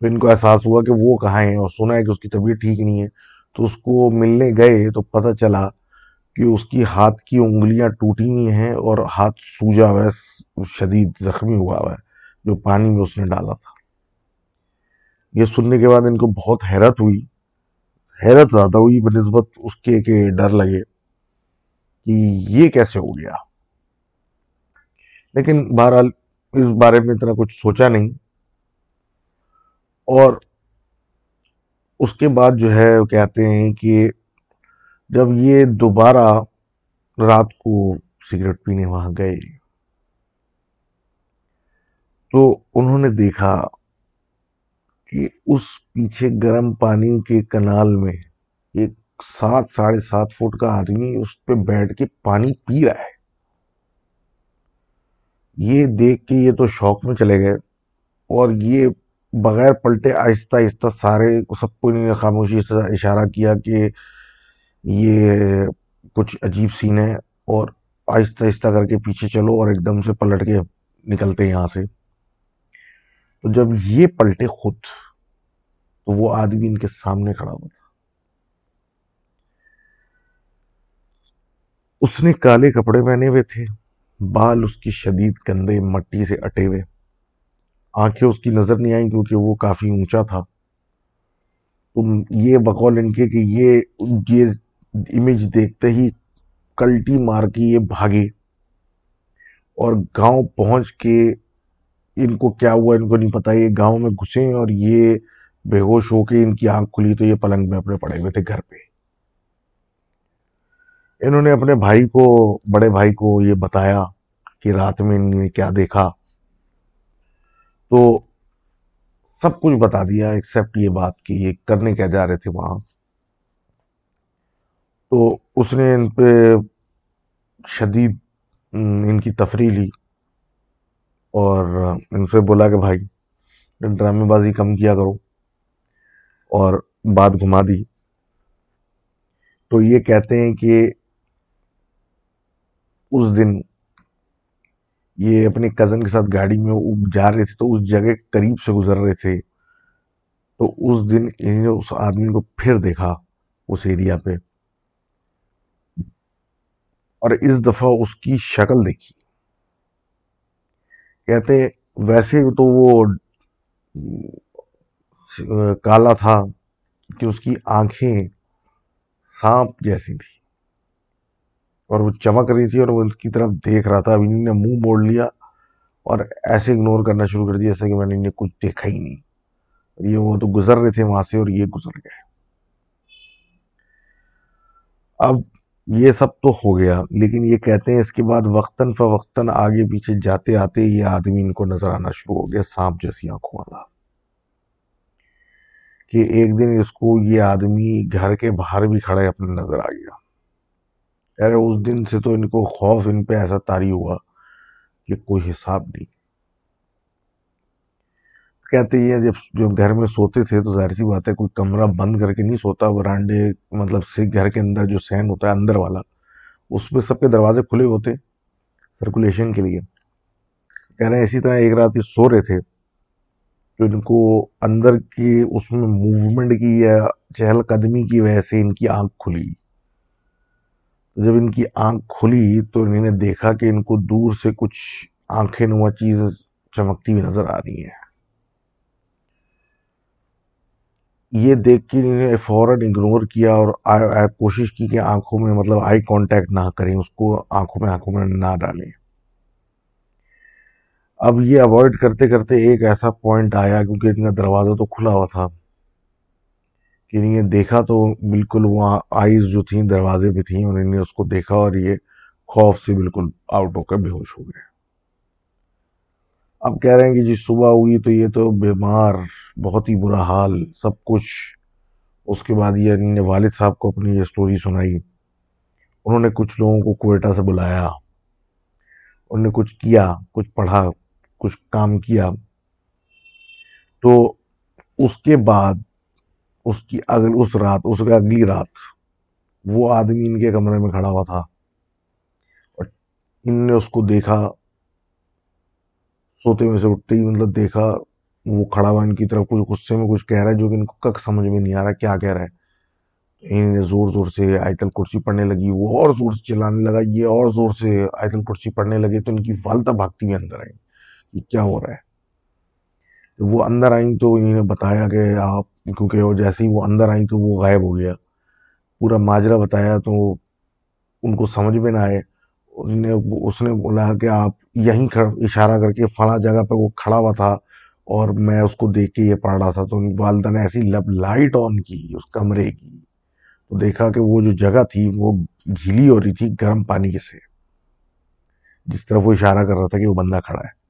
تو ان کو احساس ہوا کہ وہ کہاں ہیں اور سنا ہے کہ اس کی طبیعت ٹھیک نہیں ہے۔ تو اس کو ملنے گئے تو پتہ چلا کہ اس کی ہاتھ کی انگلیاں ٹوٹی ہوئی ہیں اور ہاتھ سوجا ہوا ہے، شدید زخمی ہوا ہوا ہے، جو پانی میں اس نے ڈالا تھا۔ یہ سننے کے بعد ان کو بہت حیرت ہوئی۔ حیرت زیادہ ہوئی بنسبت اس کے کہ ڈر لگے کہ یہ کیسے ہو گیا۔ لیکن بہرحال اس بارے میں اتنا کچھ سوچا نہیں۔ اور اس کے بعد جو ہے کہتے ہیں کہ جب یہ دوبارہ رات کو سگریٹ پینے وہاں گئے، تو انہوں نے دیکھا کہ اس پیچھے گرم پانی کے کنال میں ایک سات، ساڑھے سات فٹ کا آدمی اس پہ بیٹھ کے پانی پی رہا ہے۔ یہ دیکھ کے یہ تو شوق میں چلے گئے اور یہ بغیر پلٹے آہستہ آہستہ سارے سب کو انہوں نے خاموشی سے اشارہ کیا کہ یہ کچھ عجیب سین ہے اور آہستہ آہستہ کر کے پیچھے چلو اور ایک دم سے پلٹ کے نکلتے یہاں سے۔ تو جب یہ پلٹے خود، تو وہ آدمی ان کے سامنے کھڑا ہوا تھا۔ اس نے کالے کپڑے پہنے ہوئے تھے، بال اس کی شدید گندے مٹی سے اٹے ہوئے۔ آنکھیں اس کی نظر نہیں آئیں کیونکہ وہ کافی اونچا تھا۔ تو یہ بقول ان کے کہ یہ یہ امیج دیکھتے ہی کلٹی مار کے یہ بھاگے اور گاؤں پہنچ کے ان کو کیا ہوا ان کو نہیں پتا، یہ گاؤں میں گھسے اور یہ بے ہوش ہو کے ان کی آنکھ کھلی تو یہ پلنگ میں اپنے پڑے ہوئے تھے گھر پہ۔ انہوں نے اپنے بھائی کو، بڑے بھائی کو یہ بتایا کہ رات میں انہوں نے کیا دیکھا۔ تو سب کچھ بتا دیا ایکسپٹ یہ بات کہ یہ کرنے کیا جا رہے تھے وہاں۔ تو اس نے ان پہ شدید ان کی تفریح لی اور ان سے بولا کہ بھائی، ڈرامے بازی کم کیا کرو اور بات گھما دی۔ تو یہ کہتے ہیں کہ اس دن یہ اپنے کزن کے ساتھ گاڑی میں جا رہے تھے تو اس جگہ قریب سے گزر رہے تھے۔ تو اس دن انہوں نے اس آدمی کو پھر دیکھا اس ایریا پہ۔ اور اس دفعہ اس کی شکل دیکھی۔ کہتے ویسے تو وہ، کالا تھا کہ اس کی آنکھیں سانپ جیسی تھی۔ اور وہ چمک رہی تھی اور وہ اس کی طرف دیکھ رہا تھا۔ اب انہیں نے منہ موڑ لیا اور ایسے اگنور کرنا شروع کر دیا جیسے کہ میں نے انہیں کچھ دیکھا ہی نہیں۔ یہ وہ تو گزر رہے تھے وہاں سے اور یہ گزر گئے۔ اب یہ سب تو ہو گیا، لیکن یہ کہتے ہیں اس کے بعد وقتاً فوقتاً آگے پیچھے جاتے آتے یہ آدمی ان کو نظر آنا شروع ہو گیا، سانپ جیسی آنکھوں والا۔ کہ ایک دن اس کو یہ آدمی گھر کے باہر بھی کھڑے اپنے نظر آ گیا۔ ارے، اس دن سے تو ان کو خوف، ان پہ ایسا تاری ہوا کہ کوئی حساب نہیں۔ کہتے ہیں، جب جو گھر میں سوتے تھے تو ظاہر سی بات ہے، کوئی کمرہ بند کر کے نہیں سوتا برانڈے مطلب سے گھر کے اندر جو سین ہوتا ہے، اندر والا، اس پہ سب کے دروازے کھلے ہوتے سرکولیشن کے لیے۔ کہہ رہے ہیں، اسی طرح ایک رات یہ سو رہے تھے تو ان کو اندر کی، اس میں موومنٹ کی یا چہل قدمی کی وجہ سے ان کی آنکھ کھلی۔ جب ان کی آنکھ کھلی تو انہوں نے دیکھا کہ ان کو دور سے کچھ آنکھیں نما چیز چمکتی ہوئی نظر آ رہی ہیں۔ یہ دیکھ کے انہوں نے فوراً اگنور کیا اور کوشش کی کہ آنکھوں میں مطلب آئی کانٹیکٹ نہ کریں، اس کو آنکھوں میں آنکھوں میں نہ ڈالیں۔ اب یہ اوائڈ کرتے کرتے ایک ایسا پوائنٹ آیا کیونکہ ان کا دروازہ تو کھلا ہوا تھا۔ کہ انہیں دیکھا تو بالکل وہاں آئیز جو تھیں، دروازے پہ تھیں، انہوں نے اس کو دیکھا اور یہ خوف سے بالکل آؤٹ ہو کر بے ہوش ہو گئے۔ اب کہہ رہے ہیں کہ جی صبح ہوئی تو یہ تو بیمار، بہت ہی برا حال، سب کچھ۔ اس کے بعد یہ نے والد صاحب کو اپنی یہ سٹوری سنائی۔ انہوں نے کچھ لوگوں کو کوئٹہ سے بلایا۔ انہوں نے کچھ کیا، کچھ پڑھا، کچھ کام کیا۔ تو اس کے بعد، اس کی اگل، اس رات، اس کے اگلی رات، وہ آدمی ان کے کمرے میں کھڑا ہوا تھا۔ اور ان نے اس کو دیکھا۔ سوتے میں سے اٹھتے ہی مطلب دیکھا، وہ کھڑا ہوا ان کی طرف کچھ غصے میں کچھ کہہ رہا ہے جو کہ ان کو کک سمجھ میں نہیں آ رہا کیا کہہ رہا ہے۔ انہوں نے زور زور سے آیت الکرسی پڑھنے لگی، وہ اور زور سے چلانے لگا، یہ اور زور سے آیت الکرسی پڑھنے لگے تو ان کی والدہ بھاگتی ہوئی اندر آئیں۔ کہ کیا ہو رہا ہے؟ وہ اندر آئیں تو انہوں نے بتایا کہ آپ، کیونکہ وہ جیسے ہی وہ اندر آئیں تو وہ غائب ہو گیا۔ پورا ماجرا بتایا تو ان کو سمجھ میں نہ آئے۔ اس نے بولا کہ آپ یہیں اشارہ کر کے فلاں جگہ پہ وہ کھڑا ہوا تھا اور میں اس کو دیکھ کے یہ پڑھ رہا تھا۔ تو والدہ نے ایسی لب لائٹ آن کی اس کمرے کی۔ تو دیکھا کہ وہ جو جگہ تھی وہ گھیلی ہو رہی تھی گرم پانی کے سے۔ جس طرف وہ اشارہ کر رہا تھا کہ وہ بندہ کھڑا ہے۔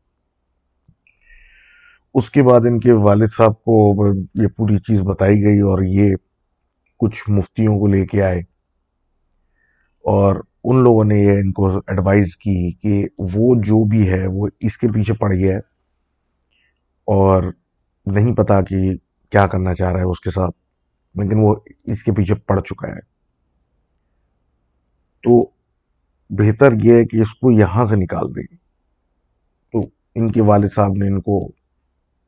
اس کے بعد ان کے والد صاحب کو یہ پوری چیز بتائی گئی اور یہ کچھ مفتیوں کو لے کے آئے۔ اور ان لوگوں نے یہ ان کو ایڈوائز کی کہ وہ جو بھی ہے وہ اس کے پیچھے پڑ گیا ہے اور نہیں پتا کہ کیا کرنا چاہ رہا ہے اس کے ساتھ، لیکن وہ اس کے پیچھے پڑ چکا ہے۔ تو بہتر یہ ہے کہ اس کو یہاں سے نکال دیں۔ تو ان کے والد صاحب نے ان کو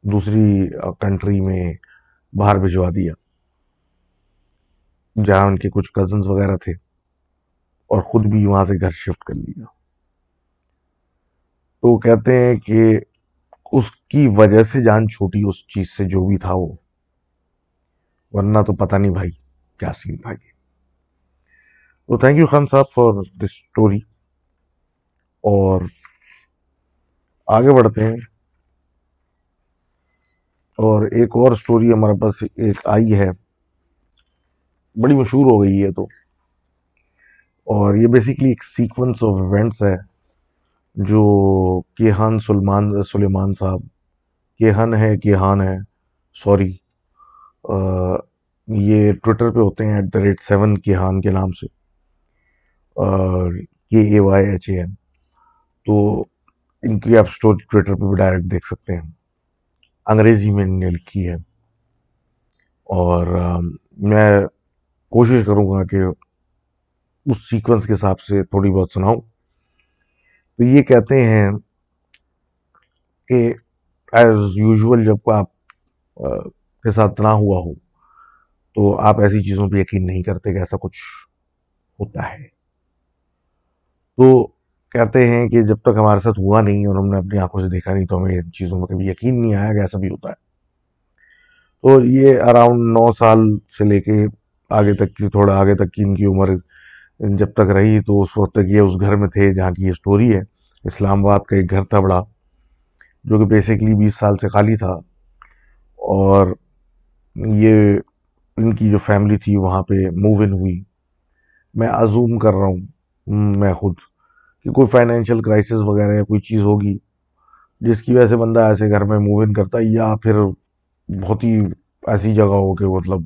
دوسری کنٹری میں باہر بھجوا دیا۔ جہاں ان کے کچھ کزنز وغیرہ تھے۔ اور خود بھی وہاں سے گھر شفٹ کر لیا۔ تو کہتے ہیں کہ اس کی وجہ سے جان چھوٹی اس چیز سے جو بھی تھا وہ۔ ورنہ تو پتہ نہیں بھائی کیا سین بھائی تو تھینک یو خان صاحب فار دس اسٹوری اور آگے بڑھتے ہیں۔ اور ایک اور اسٹوری ہمارے پاس ایک آئی ہے۔ بڑی مشہور ہو گئی ہے تو۔ اور یہ بیسیکلی ایک سیکونس آف ایونٹس ہے جو کیہان سلمان، سلیمان صاحب کیہن ہے، کیہان ہے سوری یہ ٹویٹر پہ ہوتے ہیں at the rate seven Kehan کے نام سے. اور K A Y H A N تو ان کی آپ اسٹوری ٹویٹر پہ بھی ڈائریکٹ دیکھ سکتے ہیں. انگریزی میں نے لکھی ہے. اور میں کوشش کروں گا کہ اس سیکوینس کے حساب سے تھوڑی بہت سناؤں۔ تو یہ کہتے ہیں کہ ایز یوزول جب آپ کے ساتھ نہ ہوا ہو، تو آپ ایسی چیزوں پہ یقین نہیں کرتے کہ ایسا کچھ ہوتا ہے۔ تو کہتے ہیں کہ جب تک ہمارے ساتھ ہوا نہیں اور ہم نے اپنی آنکھوں سے دیکھا نہیں تو ہمیں ان چیزوں میں کبھی یقین نہیں آیا کہ ایسا بھی ہوتا ہے۔ تو یہ اراؤنڈ نو سال سے لے کے آگے تک کی، تھوڑا آگے تک کی، ان کی عمر جب تک رہی تو اس وقت تک یہ اس گھر میں تھے جہاں کی یہ سٹوری ہے۔ اسلام آباد کا ایک گھر تھا بڑا، جو کہ بیسیکلی بیس سال سے خالی تھا۔ اور یہ ان کی جو فیملی تھی وہاں پہ موو ان ہوئی۔ میں ازوم کر رہا ہوں میں خود، کہ کوئی فائنینشیل کرائسس وغیرہ یا کوئی چیز ہوگی جس کی وجہ سے بندہ ایسے گھر میں موو ان کرتا ہے یا پھر بہت ہی ایسی جگہ ہو کہ مطلب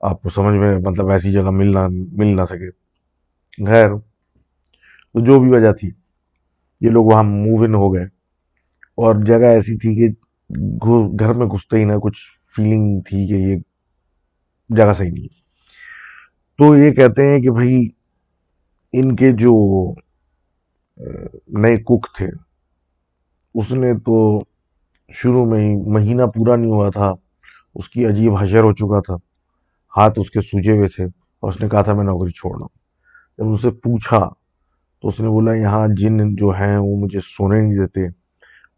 آپ کو سمجھ میں مطلب ایسی جگہ ملنا مل نہ سکے۔ غیر تو جو بھی وجہ تھی، یہ لوگ وہاں موو ان ہو گئے۔ اور جگہ ایسی تھی کہ گھر میں گھستے ہی نہ، کچھ فیلنگ تھی کہ یہ جگہ صحیح نہیں تو یہ کہتے ہیں کہ بھائی، ان کے جو نئے کک تھے، اس نے تو شروع میں ہی مہینہ پورا نہیں ہوا تھا، اس کی عجیب حشر ہو چکا تھا۔ ہاتھ اس کے سوجے ہوئے تھے اور اس نے کہا تھا، میں نوکری چھوڑ رہا ہوں۔ جب اسے پوچھا تو اس نے بولا، یہاں جن جو ہیں وہ مجھے سونے نہیں دیتے۔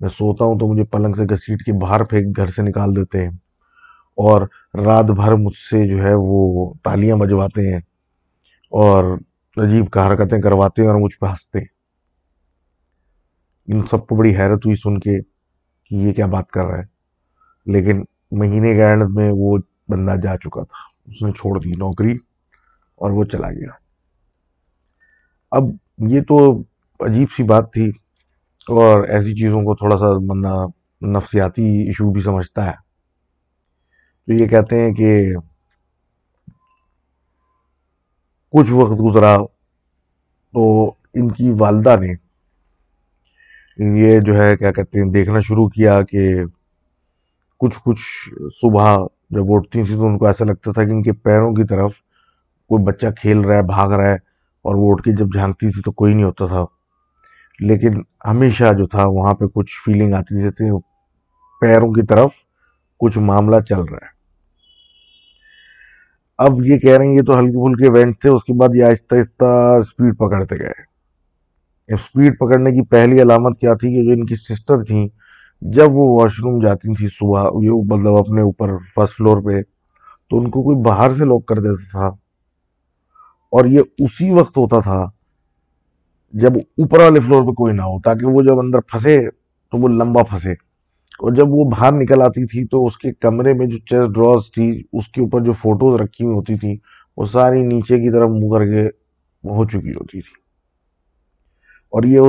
میں سوتا ہوں تو مجھے پلنگ سے گھسیٹ کے باہر پھینک گھر سے نکال دیتے ہیں۔ اور رات بھر مجھ سے جو ہے وہ تالیاں بجواتے ہیں اور عجیب کا حرکتیں کرواتے ہیں اور مجھ پہ ہنستے ہیں۔ ان سب کو بڑی حیرت ہوئی سن کے کہ یہ کیا بات کر رہا ہے۔ لیکن مہینے کے اینڈ میں وہ بندہ جا چکا تھا۔ اس نے چھوڑ دی نوکری اور وہ چلا گیا۔ اب یہ تو عجیب سی بات تھی اور ایسی چیزوں کو تھوڑا سا بندہ نفسیاتی ایشو بھی سمجھتا ہے۔ تو یہ کہتے ہیں کہ کچھ وقت گزرا تو ان کی والدہ نے یہ جو ہے کیا کہتے ہیں، دیکھنا شروع کیا کہ کچھ کچھ صبح جب اٹھتی تھیں تو ان کو ایسا لگتا تھا کہ ان کے پیروں کی طرف کوئی بچہ کھیل رہا ہے، بھاگ رہا ہے۔ اور وہ اٹھ کے جب جھانکتی تھی تو کوئی نہیں ہوتا تھا۔ لیکن ہمیشہ جو تھا وہاں پہ کچھ فیلنگ آتی تھی، جیسے پیروں کی طرف کچھ معاملہ چل رہا ہے۔ اب یہ کہہ رہے ہیں، یہ تو ہلکے پھلکے ایونٹ تھے، اس کے بعد یہ آہستہ آہستہ اسپیڈ پکڑتے گئے۔ اسپیڈ پکڑنے کی پہلی علامت کیا تھی کہ جو ان کی سسٹر تھیں، جب وہ واش روم جاتی تھیں صبح، یہ مطلب اپنے اوپر فرسٹ فلور پہ، تو ان کو کوئی باہر سے لاک کر دیتا تھا۔ اور یہ اسی وقت ہوتا تھا جب اوپر والے فلور پہ کوئی نہ ہو، تاکہ وہ جب اندر پھنسے تو وہ لمبا پھنسے۔ اور جب وہ باہر نکل آتی تھی تو اس کے کمرے میں جو چیس ڈراز تھی، اس کے اوپر جو فوٹوز رکھی ہوئی ہوتی تھی، وہ ساری نیچے کی طرف منہ کر کے ہو چکی ہوتی تھی۔ اور یہ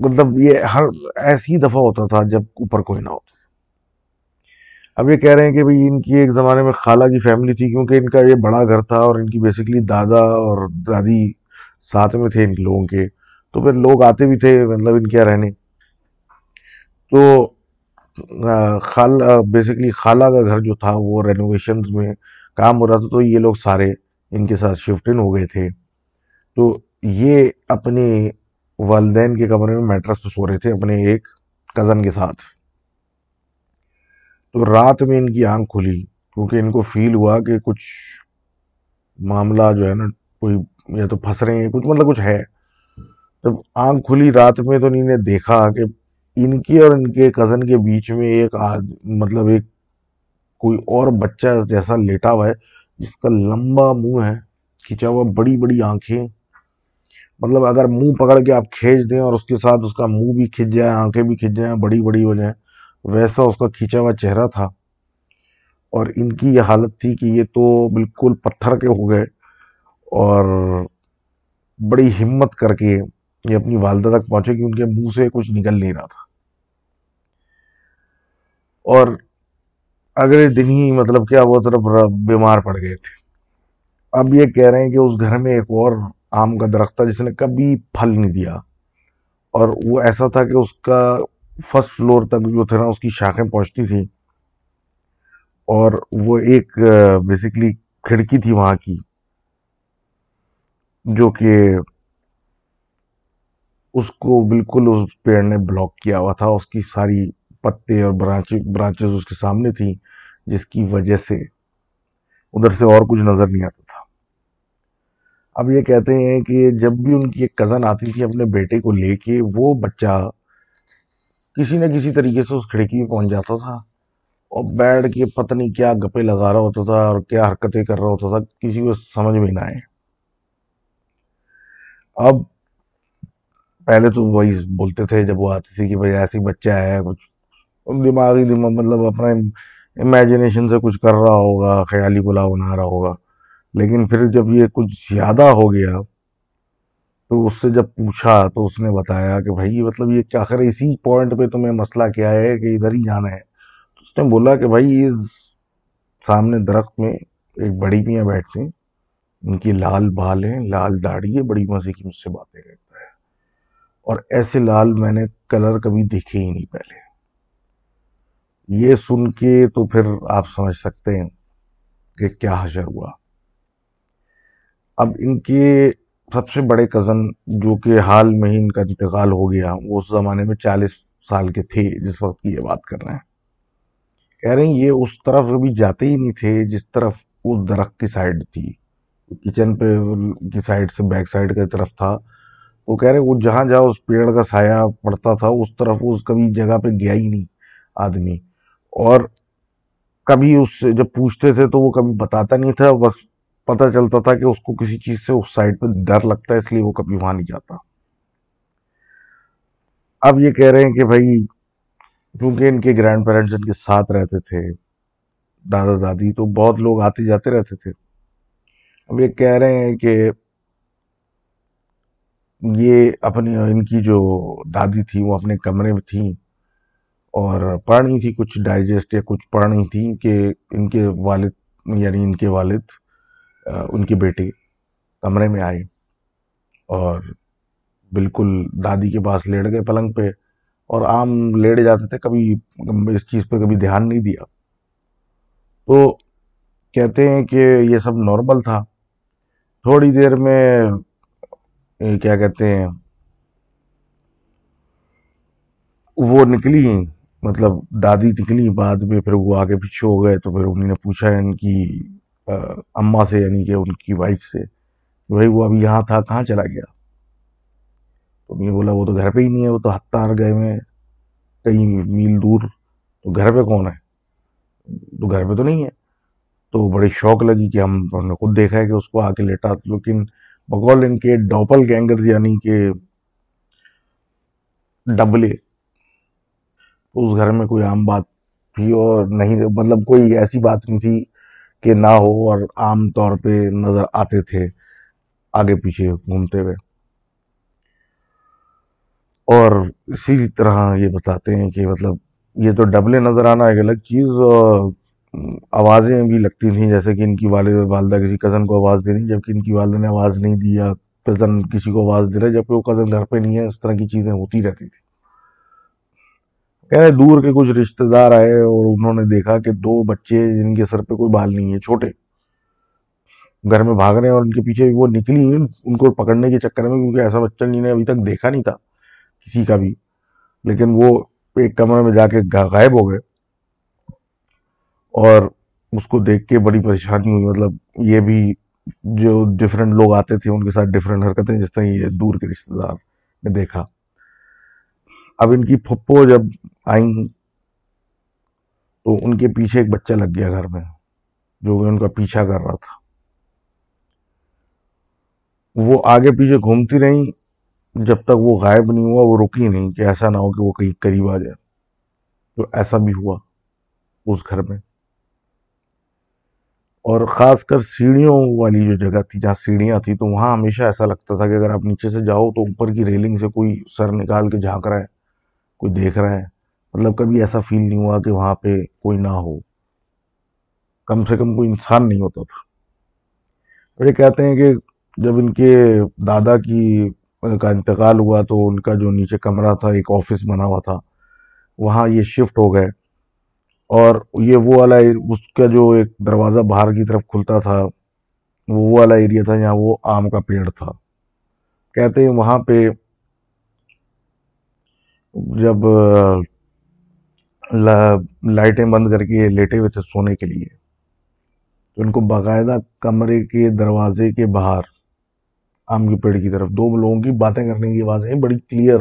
مطلب یہ ہر ایسی دفعہ ہوتا تھا جب اوپر کوئی نہ ہوتا۔ اب یہ کہہ رہے ہیں کہ بھئی ان کی ایک زمانے میں خالہ جی کی فیملی تھی کیونکہ ان کا یہ بڑا گھر تھا اور ان کی بیسکلی دادا اور دادی ساتھ میں تھے ان لوگوں کے۔ تو پھر لوگ آتے بھی تھے مطلب ان کے رہنے۔ تو خال بیسکلی خالہ کا گھر جو تھا وہ رینوویشنز میں کام ہو رہا تھا، تو یہ لوگ سارے ان کے ساتھ شفٹن ہو گئے تھے۔ تو یہ اپنے والدین کے کمرے میں میٹرس پہ سو رہے تھے، اپنے ایک کزن کے ساتھ۔ تو رات میں ان کی آنکھ کھلی، کیونکہ ان کو فیل ہوا کہ کچھ معاملہ جو ہے نا، کوئی یا تو پھنس رہے ہیں، کچھ مطلب کچھ ہے۔ جب آنکھ کھلی رات میں تو انہیں دیکھا کہ ان کے اور ان کے کزن کے بیچ میں ایک مطلب ایک کوئی اور بچہ جیسا لیٹا ہوا ہے، جس کا لمبا منہ ہے، کھینچا ہوا بڑی بڑی آنکھیں۔ مطلب اگر منہ پکڑ کے آپ کھینچ دیں اور اس کے ساتھ اس کا منہ بھی کھنچ جائے، آنکھیں بھی کھنچ جائیں، بڑی بڑی ہو جائیں ویسا اس کا کھینچا ہوا چہرہ تھا اور ان کی یہ حالت تھی کہ یہ تو بالکل پتھر کے ہو گئے اور بڑی ہمت کر کے یہ اپنی والدہ تک پہنچے کہ ان کے منہ سے کچھ نکل نہیں رہا تھا۔ اور اگلے دن ہی مطلب کیا وہ طرف بیمار پڑ گئے تھے۔ اب یہ کہہ رہے ہیں کہ اس گھر میں ایک اور آم کا درخت تھا جس نے کبھی پھل نہیں دیا اور وہ ایسا تھا کہ اس کا فرسٹ فلور تک جو تھے نا، اس کی شاخیں پہنچتی تھیں۔ اور وہ ایک بیسکلی کھڑکی تھی وہاں کی، جو کہ اس کو بالکل اس پیڑ نے بلاک کیا ہوا تھا۔ اس کی ساری پتے اور برانچ برانچز اس کے سامنے تھیں، جس کی وجہ سے ادھر سے اور کچھ نظر نہیں آتا تھا۔ اب یہ کہتے ہیں کہ جب بھی ان کی ایک کزن آتی تھی اپنے بیٹے کو لے کے، وہ بچہ کسی نہ کسی طریقے سے اس کھڑکی میں پہنچ جاتا تھا اور بیٹھ کے پتہ نہیں کیا گپے لگا رہا ہوتا تھا اور کیا حرکتیں کر رہا ہوتا تھا، کسی کو سمجھ میں نہ آئے۔ اب پہلے تو وہی بولتے تھے، جب وہ آتی تھی کہ بھائی ایسی بچہ ہے، کچھ دماغی دماغ مطلب اپنا امیجنیشن سے کچھ کر رہا ہوگا، خیالی بلا بنا رہا ہوگا۔ لیکن پھر جب یہ کچھ زیادہ ہو گیا تو اس سے جب پوچھا تو اس نے بتایا کہ بھائی مطلب یہ کیا خیر اسی پوائنٹ پہ تمہیں مسئلہ کیا ہے کہ ادھر ہی جانا ہے۔ تو اس نے بولا کہ بھائی اس سامنے درخت میں ایک بڑی میاں بیٹھتے ہیں۔ ان کی لال بال ہیں، لال داڑھی ہے، بڑی مزے کی مجھ سے باتیں کرتا ہے۔ اور ایسے لال میں نے کلر کبھی دیکھے ہی نہیں پہلے۔ یہ سن کے تو پھر آپ سمجھ سکتے ہیں کہ کیا حشر ہوا۔ اب ان کے سب سے بڑے کزن جو کہ حال میں ہی ان کا انتقال ہو گیا، وہ اس زمانے میں چالیس سال کے تھے جس وقت کی یہ بات کر رہے ہیں۔ کہہ رہے ہیں، یہ اس طرف کبھی جاتے ہی نہیں تھے جس طرف اس درخت کی سائڈ تھی۔ کچن پہ، کی سائڈ سے بیک سائڈ کی طرف تھا۔ وہ کہہ رہے ہیں، وہ جہاں جہاں اس پیڑ کا سایہ پڑتا تھا، اس طرف اس کبھی جگہ پہ گیا ہی نہیں آدمی۔ اور کبھی اس سے جب پوچھتے تھے تو وہ کبھی بتاتا نہیں تھا، بس پتہ چلتا تھا کہ اس کو کسی چیز سے اس سائڈ پہ ڈر لگتا ہے، اس لیے وہ کبھی وہاں نہیں جاتا۔ اب یہ کہہ رہے ہیں کہ بھائی، کیونکہ ان کے گرینڈ پیرنٹس ان کے ساتھ رہتے تھے، دادا دادی، تو بہت لوگ آتے جاتے رہتے تھے۔ اب یہ کہہ رہے ہیں کہ یہ اپنی، ان کی جو دادی تھی، وہ اپنے کمرے میں تھیں اور پڑھ رہی تھی کچھ ڈائجسٹ یا کچھ پڑھ رہی تھیں کہ ان کے والد یعنی ان کے والد ان کے بیٹے کمرے میں آئے اور بالکل دادی کے پاس لیٹ گئے پلنگ پہ اور عام لیٹ جاتے تھے، کبھی اس چیز پہ کبھی دھیان نہیں دیا۔ تو کہتے ہیں کہ یہ سب نارمل تھا۔ تھوڑی دیر میں کیا کہتے ہیں، وہ نکلی۔ مطلب دادی نکلی بعد میں، پھر وہ آگے پیچھے ہو گئے تو پھر انہوں نے پوچھا ان کی اماں سے یعنی کہ ان کی وائف سے۔ کہ بھائی وہ ابھی یہاں تھا، کہاں چلا گیا؟ تو میں بولا وہ تو گھر پہ ہی نہیں ہے، وہ تو ہتار گئے میں کہیں میل دور، تو گھر پہ کون ہے؟ تو گھر پہ تو نہیں ہے۔ تو بڑی شوق لگی کہ ہم نے خود دیکھا ہے کہ اس کو آ کے لیٹا۔ لیکن بقول ان کے ڈوپل گینگرز یعنی کہ ڈبلے۔ اس گھر میں کوئی عام بات تھی اور نہیں مطلب کوئی ایسی بات نہیں تھی۔ کہ نہ ہو اور عام طور پہ نظر آتے تھے آگے پیچھے گھومتے ہوئے۔ اور اسی طرح یہ بتاتے ہیں کہ مطلب یہ تو ڈبلے نظر آنا ایک الگ چیز اور آوازیں بھی لگتی تھیں جیسے کہ ان کی والد والدہ کسی کزن کو آواز دینی جبکہ ان کی والدہ نے آواز نہیں دی یا کزن کسی کو آواز دے رہا ہے، جبکہ وہ کزن گھر پہ نہیں ہے، اس طرح کی چیزیں ہوتی رہتی تھی کہہ رہے دور کے کچھ رشتہ دار آئے اور انہوں نے دیکھا کہ دو بچے جن کے سر پہ کوئی بال نہیں ہے، چھوٹے۔ گھر میں بھاگ رہے ہیں اور ان کے پیچھے وہ نکلی ان کو پکڑنے کے چکر میں، کیونکہ ایسا بچہ نہیں نے ابھی تک دیکھا نہیں تھا کسی کا بھی۔ لیکن وہ ایک کمرے میں جا کے غائب ہو گئے اور اس کو دیکھ کے بڑی پریشانی ہوئی۔ مطلب یہ بھی جو ڈفرینٹ لوگ آتے تھے، ان کے ساتھ ڈفرینٹ حرکتیں جس طرح یہ دور کے رشتہ دار نے دیکھا۔ اب ان کی پھپھو جب آئیں تو ان کے پیچھے ایک بچہ لگ گیا گھر میں، جو ان کا پیچھا کر رہا تھا۔ وہ آگے پیچھے گھومتی رہیں، جب تک وہ غائب نہیں ہوا، وہ رکی نہیں کہ ایسا نہ ہو کہ وہ کہیں قریب آ جائے۔ تو ایسا بھی ہوا اس گھر میں۔ اور خاص کر سیڑھیوں والی جو جگہ تھی، جہاں سیڑھیاں تھی تو وہاں ہمیشہ ایسا لگتا تھا کہ اگر آپ نیچے سے جاؤ تو اوپر کی ریلنگ سے کوئی سر نکال کے جھانک رہا ہے، کوئی دیکھ رہا ہے۔ مطلب کبھی ایسا فیل نہیں ہوا کہ وہاں پہ کوئی نہ ہو۔ کم سے کم کوئی انسان نہیں ہوتا تھا۔ اور یہ کہتے ہیں کہ جب ان کے دادا کی کا انتقال ہوا تو ان کا جو نیچے کمرہ تھا، ایک آفس بنا ہوا تھا، وہاں یہ شفٹ ہو گئے۔ اور یہ وہ والا اس کا جو ایک دروازہ باہر کی طرف کھلتا تھا، وہ والا ایریا تھا جہاں وہ آم کا پیڑ تھا۔ کہتے ہیں وہاں پہ جب لائٹیں بند کر کے لیٹے ہوئے تھے سونے کے لیے۔ تو ان کو باقاعدہ کمرے کے دروازے کے باہر، آم کے پیڑ کی طرف، دو لوگوں کی باتیں کرنے کی آوازیں بڑی کلیئر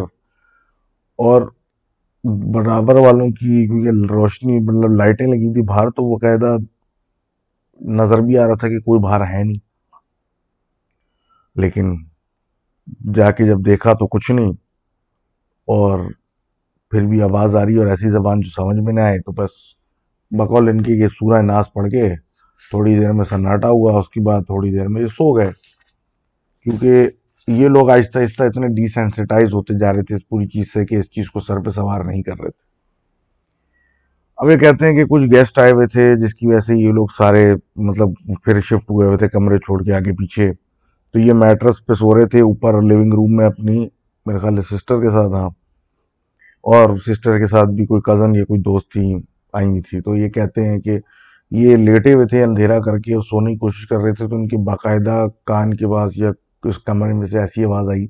اور برابر والوں کی، کیونکہ روشنی مطلب لائٹیں لگی تھی باہر، تو باقاعدہ نظر بھی آ رہا تھا کہ کوئی باہر ہے نہیں۔ لیکن جا کے جب دیکھا تو کچھ نہیں، اور پھر بھی آواز آ رہی اور ایسی زبان جو سمجھ میں نہ آئے تو بس بقول ان کی یہ سورہ ناس پڑھ کے تھوڑی دیر میں سناٹا ہوا، اس کے بعد تھوڑی دیر میں یہ سو گئے۔ کیونکہ یہ لوگ آہستہ آہستہ اتنے ڈی سینسٹائز ہوتے جا رہے تھے اس پوری چیز سے کہ اس چیز کو سر پہ سوار نہیں کر رہے تھے۔ اب یہ کہتے ہیں کہ کچھ گیسٹ آئے ہوئے تھے جس کی وجہ سے یہ لوگ سارے مطلب پھر شفٹ ہوئے ہوئے تھے کمرے چھوڑ کے آگے پیچھے۔ تو یہ میٹرس پہ سو رہے تھے، اوپر لیونگ روم میں اپنی، میرے خیال سسٹر کے ساتھ ہاں۔ اور سسٹر کے ساتھ بھی کوئی کزن یا کوئی دوست تھی آئی ہوئی تھی۔ تو یہ کہتے ہیں کہ یہ لیٹے ہوئے تھے، اندھیرا کر کے سونے کی کوشش کر رہے تھے۔ تو ان کے باقاعدہ کان کے پاس یا اس کمرے میں سے ایسی آواز آئی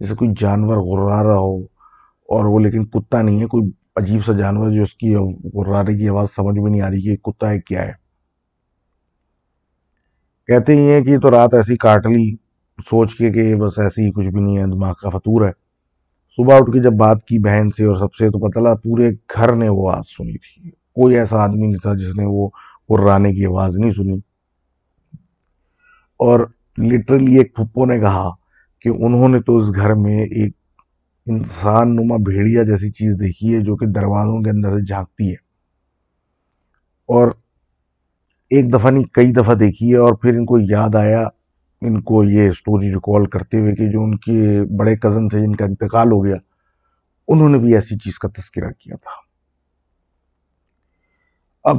جیسے کوئی جانور غرا رہا ہو۔ اور وہ لیکن کتا نہیں ہے، کوئی عجیب سا جانور جو اس کی غرارے کی آواز سمجھ میں نہیں آ رہی کہ کتا ہے، کیا ہے۔ کہتے ہی ہیں کہ تو رات ایسی کاٹ لی، سوچ کے کہ بس ایسی ہی کچھ بھی نہیں ہے، دماغ کا فطور ہے۔ صبح اٹھ کے جب بات کی بہن سے اور سب سے، تو پتہ لگا پورے گھر نے وہ آواز سنی تھی۔ کوئی ایسا آدمی نہیں تھا جس نے وہ غرانے کی آواز نہیں سنی۔ اور لٹرلی ایک پھپو نے کہا کہ انہوں نے تو اس گھر میں ایک انسان نما بھیڑیا جیسی چیز دیکھی ہے جو کہ دروازوں کے اندر سے جھانکتی ہے۔ اور ایک دفعہ نہیں، کئی دفعہ دیکھی ہے اور پھر ان کو یاد آیا ان کو یہ سٹوری ریکال کرتے ہوئے کہ جو ان کے بڑے کزن تھے، جن کا انتقال ہو گیا، انہوں نے بھی ایسی چیز کا تذکرہ کیا تھا۔ اب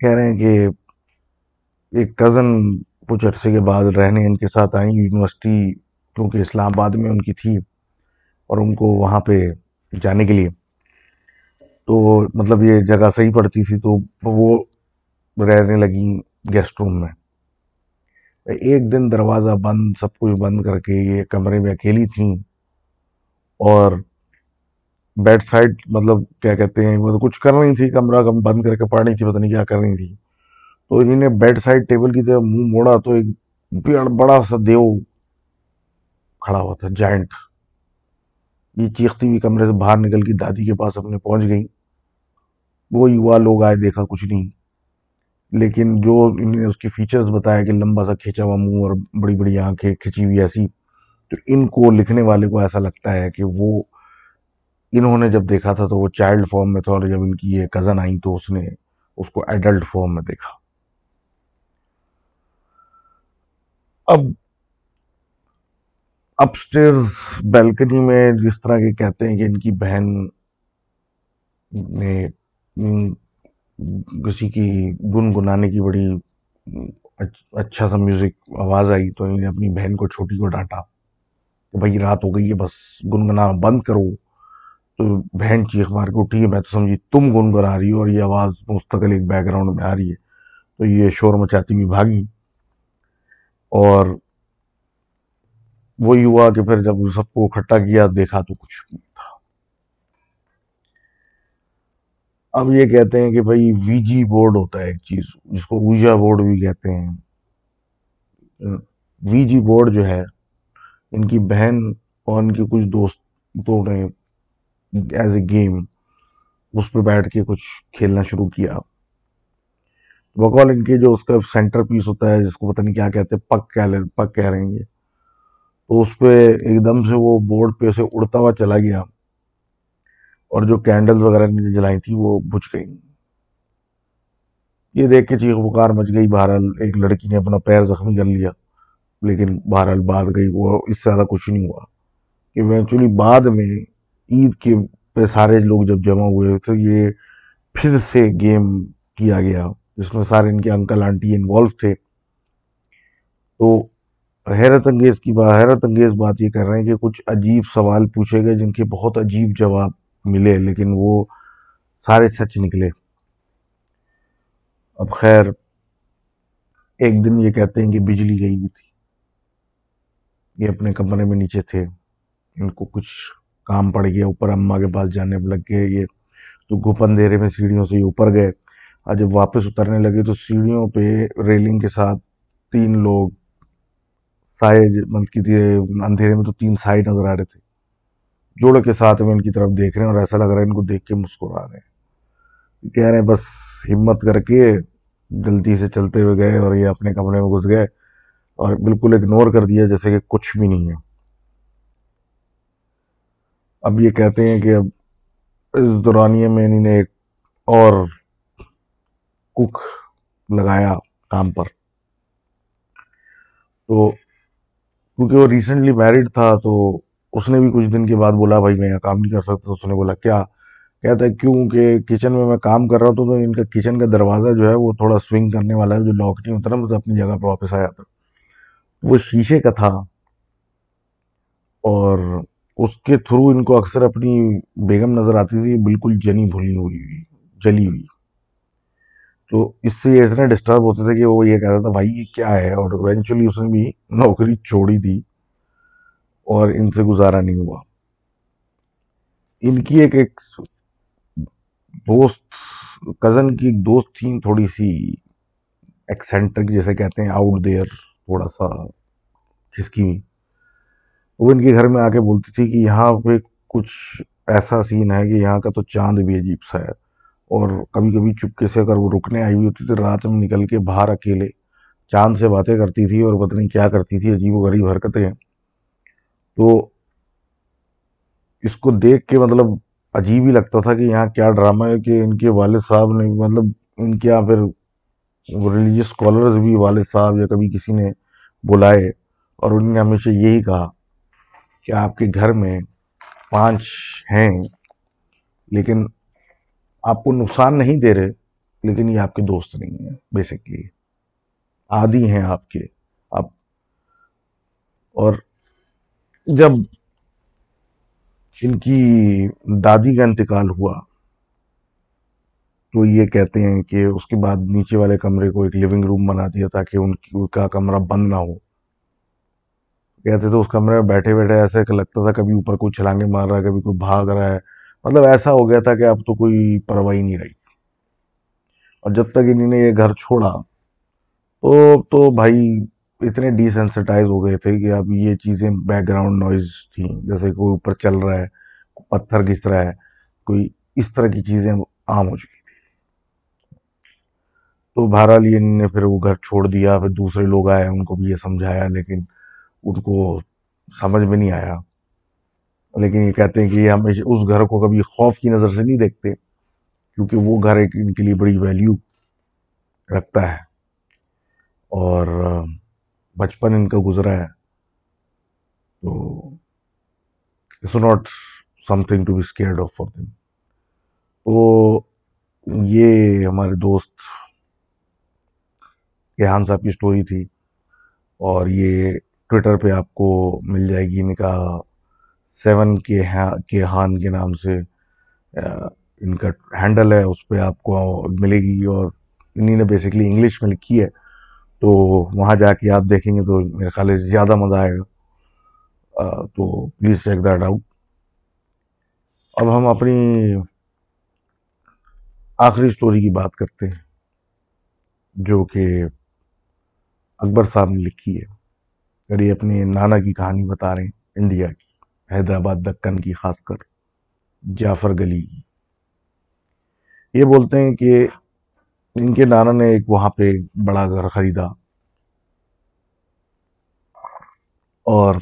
کہہ رہے ہیں کہ ایک کزن کچھ عرصے کے بعد رہنے ان کے ساتھ آئیں، یونیورسٹی، کیونکہ اسلام آباد میں ان کی تھی اور ان کو وہاں پہ جانے کے لیے۔ تو مطلب یہ جگہ صحیح پڑتی تھی تو وہ رہنے لگیں گیسٹ روم میں۔ ایک دن دروازہ بند، سب کچھ بند کر کے یہ کمرے میں اکیلی تھیں اور بیڈ سائڈ مطلب کیا کہتے ہیں، وہ تو کچھ کر رہی تھی، کمرہ کم بند کر کے پڑھ رہی تھی، پتہ نہیں کیا کر رہی تھی۔ تو انہیں نے بیڈ سائڈ ٹیبل کی طرف منہ موڑا تو ایک بڑا سا دیو کھڑا ہوا تھا، جائنٹ۔ یہ چیختی ہوئی کمرے سے باہر نکل کی دادی کے پاس اپنے پہنچ گئی۔ وہ یوا لوگ آئے، دیکھا کچھ نہیں۔ لیکن جو انہیں اس کی فیچرز بتایا کہ لمبا سا کھینچا ہوا منہ اور بڑی بڑی آنکھیں کھچی ہوئی ایسی، تو ان کو لکھنے والے کو ایسا لگتا ہے کہ وہ، انہوں نے جب دیکھا تھا تو وہ چائلڈ فارم میں تھا اور جب ان کی یہ کزن آئی تو اس نے اس کو ایڈلٹ فارم میں دیکھا۔ اب اپسٹیئرز بیلکنی میں جس طرح کے کہتے ہیں کہ ان کی بہن نے کسی کی گنگنانے کی بڑی اچھا سا میوزک آواز آئی تو انہوں نے اپنی بہن کو چھوٹی کو ڈانٹا کہ بھائی رات ہو گئی ہے، بس گنگنا بند کرو۔ تو بہن چیخ مار کے اٹھی ہے، میں تو سمجھی تم گنگنا رہی ہو اور یہ آواز مستقل ایک بیک گراؤنڈ میں آ رہی ہے۔ تو یہ شور مچاتی ہوئی بھاگی۔ اور وہی ہوا کہ پھر جب سب کو اکٹھا کیا، دیکھا تو کچھ نہیں تھا اب یہ کہتے ہیں کہ بھائی وی جی بورڈ ہوتا ہے ایک چیز، جس کو اوجا بورڈ بھی کہتے ہیں۔ وی جی بورڈ جو ہے، ان کی بہن اور ان کے کچھ دوستوں نے ایز اے گیم اس پہ بیٹھ کے کچھ کھیلنا شروع کیا۔ بقول ان کے جو اس کا سینٹر پیس ہوتا ہے، جس کو پتہ نہیں کیا کہتے، پک کہہ پک کہہ رہے ہیں یہ۔ تو اس پہ ایک دم سے وہ بورڈ پہ اسے اڑتا ہوا چلا گیا۔ اور جو کینڈل وغیرہ جلائی تھی وہ بجھ گئی۔ یہ دیکھ کے چیخ بخار مچ گئی۔ بہرحال ایک لڑکی نے اپنا پیر زخمی کر لیا، لیکن بہرحال بعد گئی۔ وہ اس سے زیادہ کچھ نہیں ہوا۔ کہ ایکچولی بعد میں عید کے پہ سارے لوگ جب جمع ہوئے تو یہ پھر سے گیم کیا گیا، جس میں سارے ان کے انکل آنٹی انوالو تھے۔ تو حیرت انگیز کی بات حیرت انگیز بات یہ کر رہے ہیں کہ کچھ عجیب سوال پوچھے گئے جن کے بہت عجیب جواب ملے، لیکن وہ سارے سچ نکلے۔ اب خیر، ایک دن یہ کہتے ہیں کہ بجلی گئی ہوئی تھی۔ یہ اپنے کمرے میں نیچے تھے۔ ان کو کچھ کام پڑ گیا۔ اوپر اماں کے پاس جانے لگ گئے۔ یہ تو گھپ اندھیرے میں سیڑھیوں سے یہ اوپر گئے۔ اور جب واپس اترنے لگے تو سیڑھیوں پہ ریلنگ کے ساتھ تین لوگ سائے مطلب کی اندھیرے میں تو تین سائے نظر آ رہے تھے۔ جوڑ کے ساتھ میں ان کی طرف دیکھ رہے ہیں اور ایسا لگ رہا ہے ان کو دیکھ کے مسکرا رہے ہیں۔ کہہ رہے ہیں بس ہمت کر کے جلدی سے چلتے ہوئے گئے اور یہ اپنے کمرے میں گھس گئے اور بالکل اگنور کر دیا جیسے کہ کچھ بھی نہیں ہے۔ اب یہ کہتے ہیں کہ اب اس دورانیے میں انہیں ایک اور کک لگایا کام پر۔ تو کیونکہ وہ ریسنٹلی میرڈ تھا تو اس نے بھی کچھ دن کے بعد بولا، بھائی، میں یہاں کام نہیں کر سکتا. اس نے بولا، کیا؟ کہتا ہے، کیوں؟ کہ کچن میں میں کام کر رہا ہوں تو ان کا کچن کا دروازہ جو ہے وہ تھوڑا سوئنگ کرنے والا ہے، جو لاک نہیں ہوتا نا مطلب اپنی جگہ پہ واپس آیا تھا۔ وہ شیشے کا تھا اور اس کے تھرو ان کو اکثر اپنی بیگم نظر آتی تھی، بالکل جنی بھلی ہوئی ہوئی، جلی ہوئی۔ تو اس سے یہ اتنا ڈسٹرب ہوتے تھے کہ وہ یہ کہتا تھا، بھائی، یہ کیا ہے؟ اور ایونچولی اس نے بھی نوکری چھوڑی تھی۔ اور ان سے گزارا نہیں ہوا۔ ان کی ایک ایک دوست کزن کی ایک دوست تھی تھوڑی سی ایکسینٹرک جیسے کہتے ہیں آؤٹ دیئر تھوڑا سا کھسکی ہوئی۔ وہ ان کے گھر میں آ کے بولتی تھی کہ یہاں پہ کچھ ایسا سین ہے کہ یہاں کا تو چاند بھی عجیب سا ہے۔ اور کبھی کبھی چپکے سے اگر وہ رکنے آئی ہوئی ہوتی تھی رات میں نکل کے باہر اکیلے چاند سے باتیں کرتی تھی اور پتہ نہیں کیا کرتی تھی، عجیب و غریب حرکتیں۔ تو اس کو دیکھ کے مطلب عجیب ہی لگتا تھا کہ یہاں کیا ڈرامہ ہے کہ ان کے والد صاحب نے مطلب ان کے یہاں پھر ریلیجیس اسکالرز بھی والد صاحب یا کبھی کسی نے بلائے اور انہوں نے ہمیشہ یہی کہا کہ آپ کے گھر میں پانچ ہیں، لیکن آپ کو نقصان نہیں دے رہے، لیکن یہ آپ کے دوست نہیں ہیں بیسکلی عادی ہیں آپ کے، آپ اور جب ان کی دادی کا انتقال ہوا، تو یہ کہتے ہیں کہ اس کے بعد نیچے والے کمرے کو ایک لیونگ روم بنا دیا تاکہ ان کی کا کمرہ بند نہ ہو۔ کہتے تھے اس کمرے میں بیٹھے بیٹھے ایسے لگتا تھا کبھی اوپر کوئی چھلانگے مار رہا ہے، کبھی کوئی بھاگ رہا ہے۔ مطلب ایسا ہو گیا تھا کہ اب تو کوئی پرواہی نہیں رہی۔ اور جب تک انہوں نے یہ گھر چھوڑا، تو تو بھائی اتنے ڈی سینسٹائز ہو گئے تھے کہ اب یہ چیزیں بیک گراؤنڈ نوائز تھیں۔ جیسے کوئی اوپر چل رہا ہے پتھر گھس رہا ہے، کوئی اس طرح کی چیزیں عام ہو چکی تھی تو بہرحال یہ نے پھر وہ گھر چھوڑ دیا، پھر دوسرے لوگ آئے، ان کو بھی یہ سمجھایا، لیکن ان کو سمجھ میں نہیں آیا۔ لیکن یہ کہتے ہیں کہ یہ ہمیشہ اس گھر کو کبھی خوف کی نظر سے نہیں دیکھتے، کیونکہ وہ گھر ایک ان کے لیے بڑی ویلیو رکھتا ہے۔ اور بچپن ان کا گزرا ہے۔ تو it's not something to be scared of for them تو یہ ہمارے دوست ریحان صاحب کی سٹوری تھی اور یہ ٹویٹر پہ آپ کو مل جائے گی۔ ان کا سیون کے ہاں، کے ہان کے نام سے ان کا ہینڈل ہے، اس پہ آپ کو ملے گی اور انہی نے بیسکلی انگلش میں لکھی ہے۔ تو وہاں جا کے آپ دیکھیں گے تو میرے خیال ہے زیادہ مزہ آئے گا۔ تو پلیز چیک دیٹ آؤٹ اب ہم اپنی آخری سٹوری کی بات کرتے ہیں، جو کہ اکبر صاحب نے لکھی ہے۔ اور یہ اپنے نانا کی کہانی بتا رہے ہیں، انڈیا کی، حیدرآباد دکن کی، خاص کر جعفر گلی کی۔ یہ بولتے ہیں کہ ان کے نانا نے ایک وہاں پہ بڑا گھر خریدا اور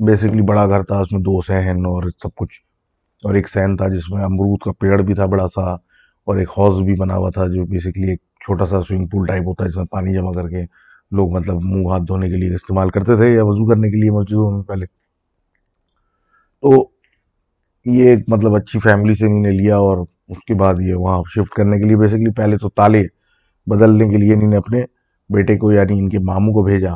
بیسکلی بڑا گھر تھا، اس میں دو سہن اور سب کچھ۔ اور ایک سہن تھا جس میں امرود کا پیڑ بھی تھا بڑا سا اور ایک ہاؤس بھی بنا ہوا تھا جو بیسکلی ایک چھوٹا سا سوئنگ پول ٹائپ ہوتا ہے، جس میں پانی جمع کر کے لوگ مطلب منہ ہاتھ دھونے کے لیے استعمال کرتے تھے یا وضو کرنے کے لیے مسجدوں میں پہلے۔ تو یہ ایک مطلب اچھی فیملی سے انہیں لیا اور اس کے بعد یہ وہاں شفٹ کرنے کے لیے بیسکلی پہلے تو تالے بدلنے کے لیے انہیں اپنے بیٹے کو یعنی ان کے ماموں کو بھیجا۔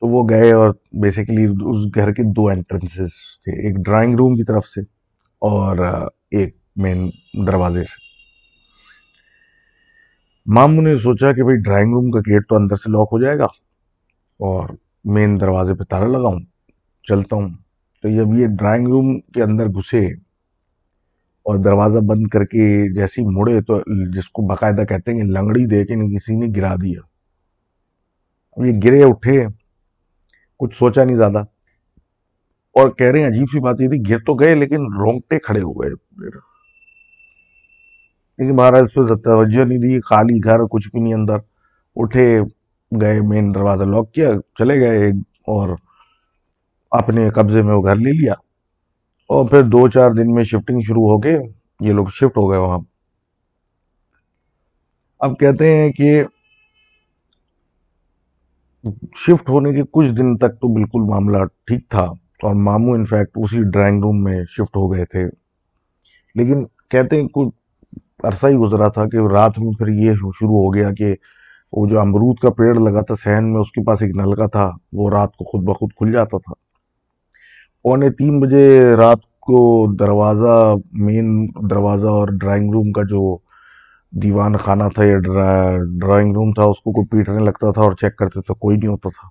تو وہ گئے اور بیسیکلی اس گھر کے دو انٹرنسز تھے، ایک ڈرائنگ روم کی طرف سے اور ایک مین دروازے سے۔ ماموں نے سوچا کہ بھائی ڈرائنگ روم کا گیٹ تو اندر سے لاک ہو جائے گا اور مین دروازے پہ تالا لگاؤں، چلتا ہوں۔ تو جب یہ ڈرائنگ روم کے اندر گھسے اور دروازہ بند کر کے جیسی مڑے تو جس کو باقاعدہ کہتے ہیں کہ لنگڑی دے کے کسی نے گرا دیا۔ اب یہ گرے اٹھے، کچھ سوچا نہیں زیادہ۔ اور کہہ رہے ہیں عجیب سی بات یہ تھی، گر تو گئے لیکن رونگٹے کھڑے ہو گئے۔ لیکن مہاراج اس پہ توجہ نہیں دی، خالی گھر، کچھ بھی نہیں اندر۔ اٹھے، گئے مین دروازہ لاک کیا، چلے گئے اور اپنے قبضے میں وہ گھر لے لیا اور پھر دو چار دن میں شفٹنگ شروع ہو گئے یہ لوگ شفٹ ہو گئے وہاں اب کہتے ہیں کہ شفٹ ہونے کے کچھ دن تک تو بالکل معاملہ ٹھیک تھا اور ماموں انفیکٹ اسی ڈرائنگ روم میں شفٹ ہو گئے تھے۔ لیکن کہتے ہیں کچھ عرصہ ہی گزرا تھا کہ رات میں پھر یہ شروع ہو گیا کہ وہ جو امرود کا پیڑ لگا تھا سہن میں اس کے پاس ایک نلکا تھا، وہ رات کو خود بخود کھل جاتا تھا۔ پونے تین بجے رات کو دروازہ مین دروازہ اور ڈرائنگ روم کا جو دیوان خانہ تھا یا ڈرائنگ روم تھا، اس کو کوئی پیٹنے لگتا تھا اور چیک کرتے تھا کوئی نہیں ہوتا تھا۔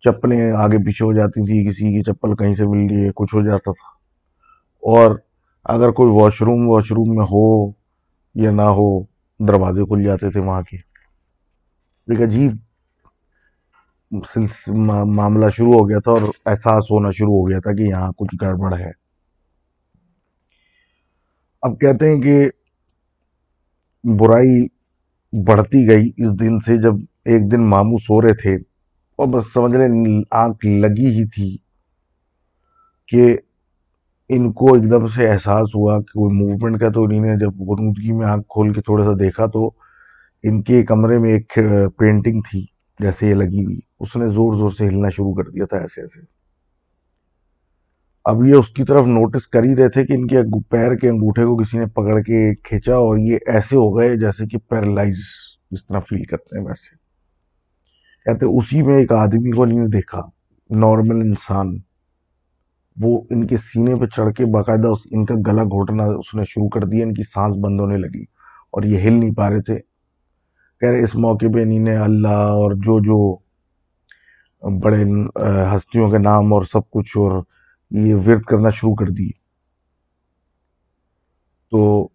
چپلیں آگے پیچھے ہو جاتی تھی کسی کی چپل کہیں سے مل رہی ہے کچھ ہو جاتا تھا۔ اور اگر کوئی واش روم واش روم میں ہو یا نہ ہو، دروازے کھل جاتے تھے وہاں کے۔ ایک عجیب معاملہ شروع ہو گیا تھا اور احساس ہونا شروع ہو گیا تھا کہ یہاں کچھ گڑبڑ ہے۔ اب کہتے ہیں کہ برائی بڑھتی گئی اس دن سے جب ایک دن ماموں سو رہے تھے اور بس سمجھ لیں آنکھ لگی ہی تھی کہ ان کو ایک دم سے احساس ہوا کہ کوئی موومنٹ کا تو انہیں جب غنودگی میں آنکھ کھول کے تھوڑا سا دیکھا تو ان کے کمرے میں ایک پینٹنگ تھی جیسے یہ لگی ہوئی۔ اس نے زور زور سے ہلنا شروع کر دیا تھا ایسے ایسے۔ اب یہ اس کی طرف نوٹس کر ہی رہے تھے کہ ان کے پیر کے انگوٹھے کو کسی نے پکڑ کے کھینچا اور یہ ایسے ہو گئے جیسے کہ پیرالائز جس طرح فیل کرتے ہیں ویسے۔ کہتے اسی میں ایک آدمی کو نہیں دیکھا نارمل انسان۔ وہ ان کے سینے پہ چڑھ کے باقاعدہ ان کا گلا گھوٹنا اس نے شروع کر دیا، ان کی سانس بند ہونے لگی اور یہ ہل نہیں پا رہے تھے۔ کہہ رہے اس موقع پہ انہیں نے اللہ اور جو جو بڑے ہستیوں کے نام اور سب کچھ اور یہ ورد کرنا شروع کر دی تو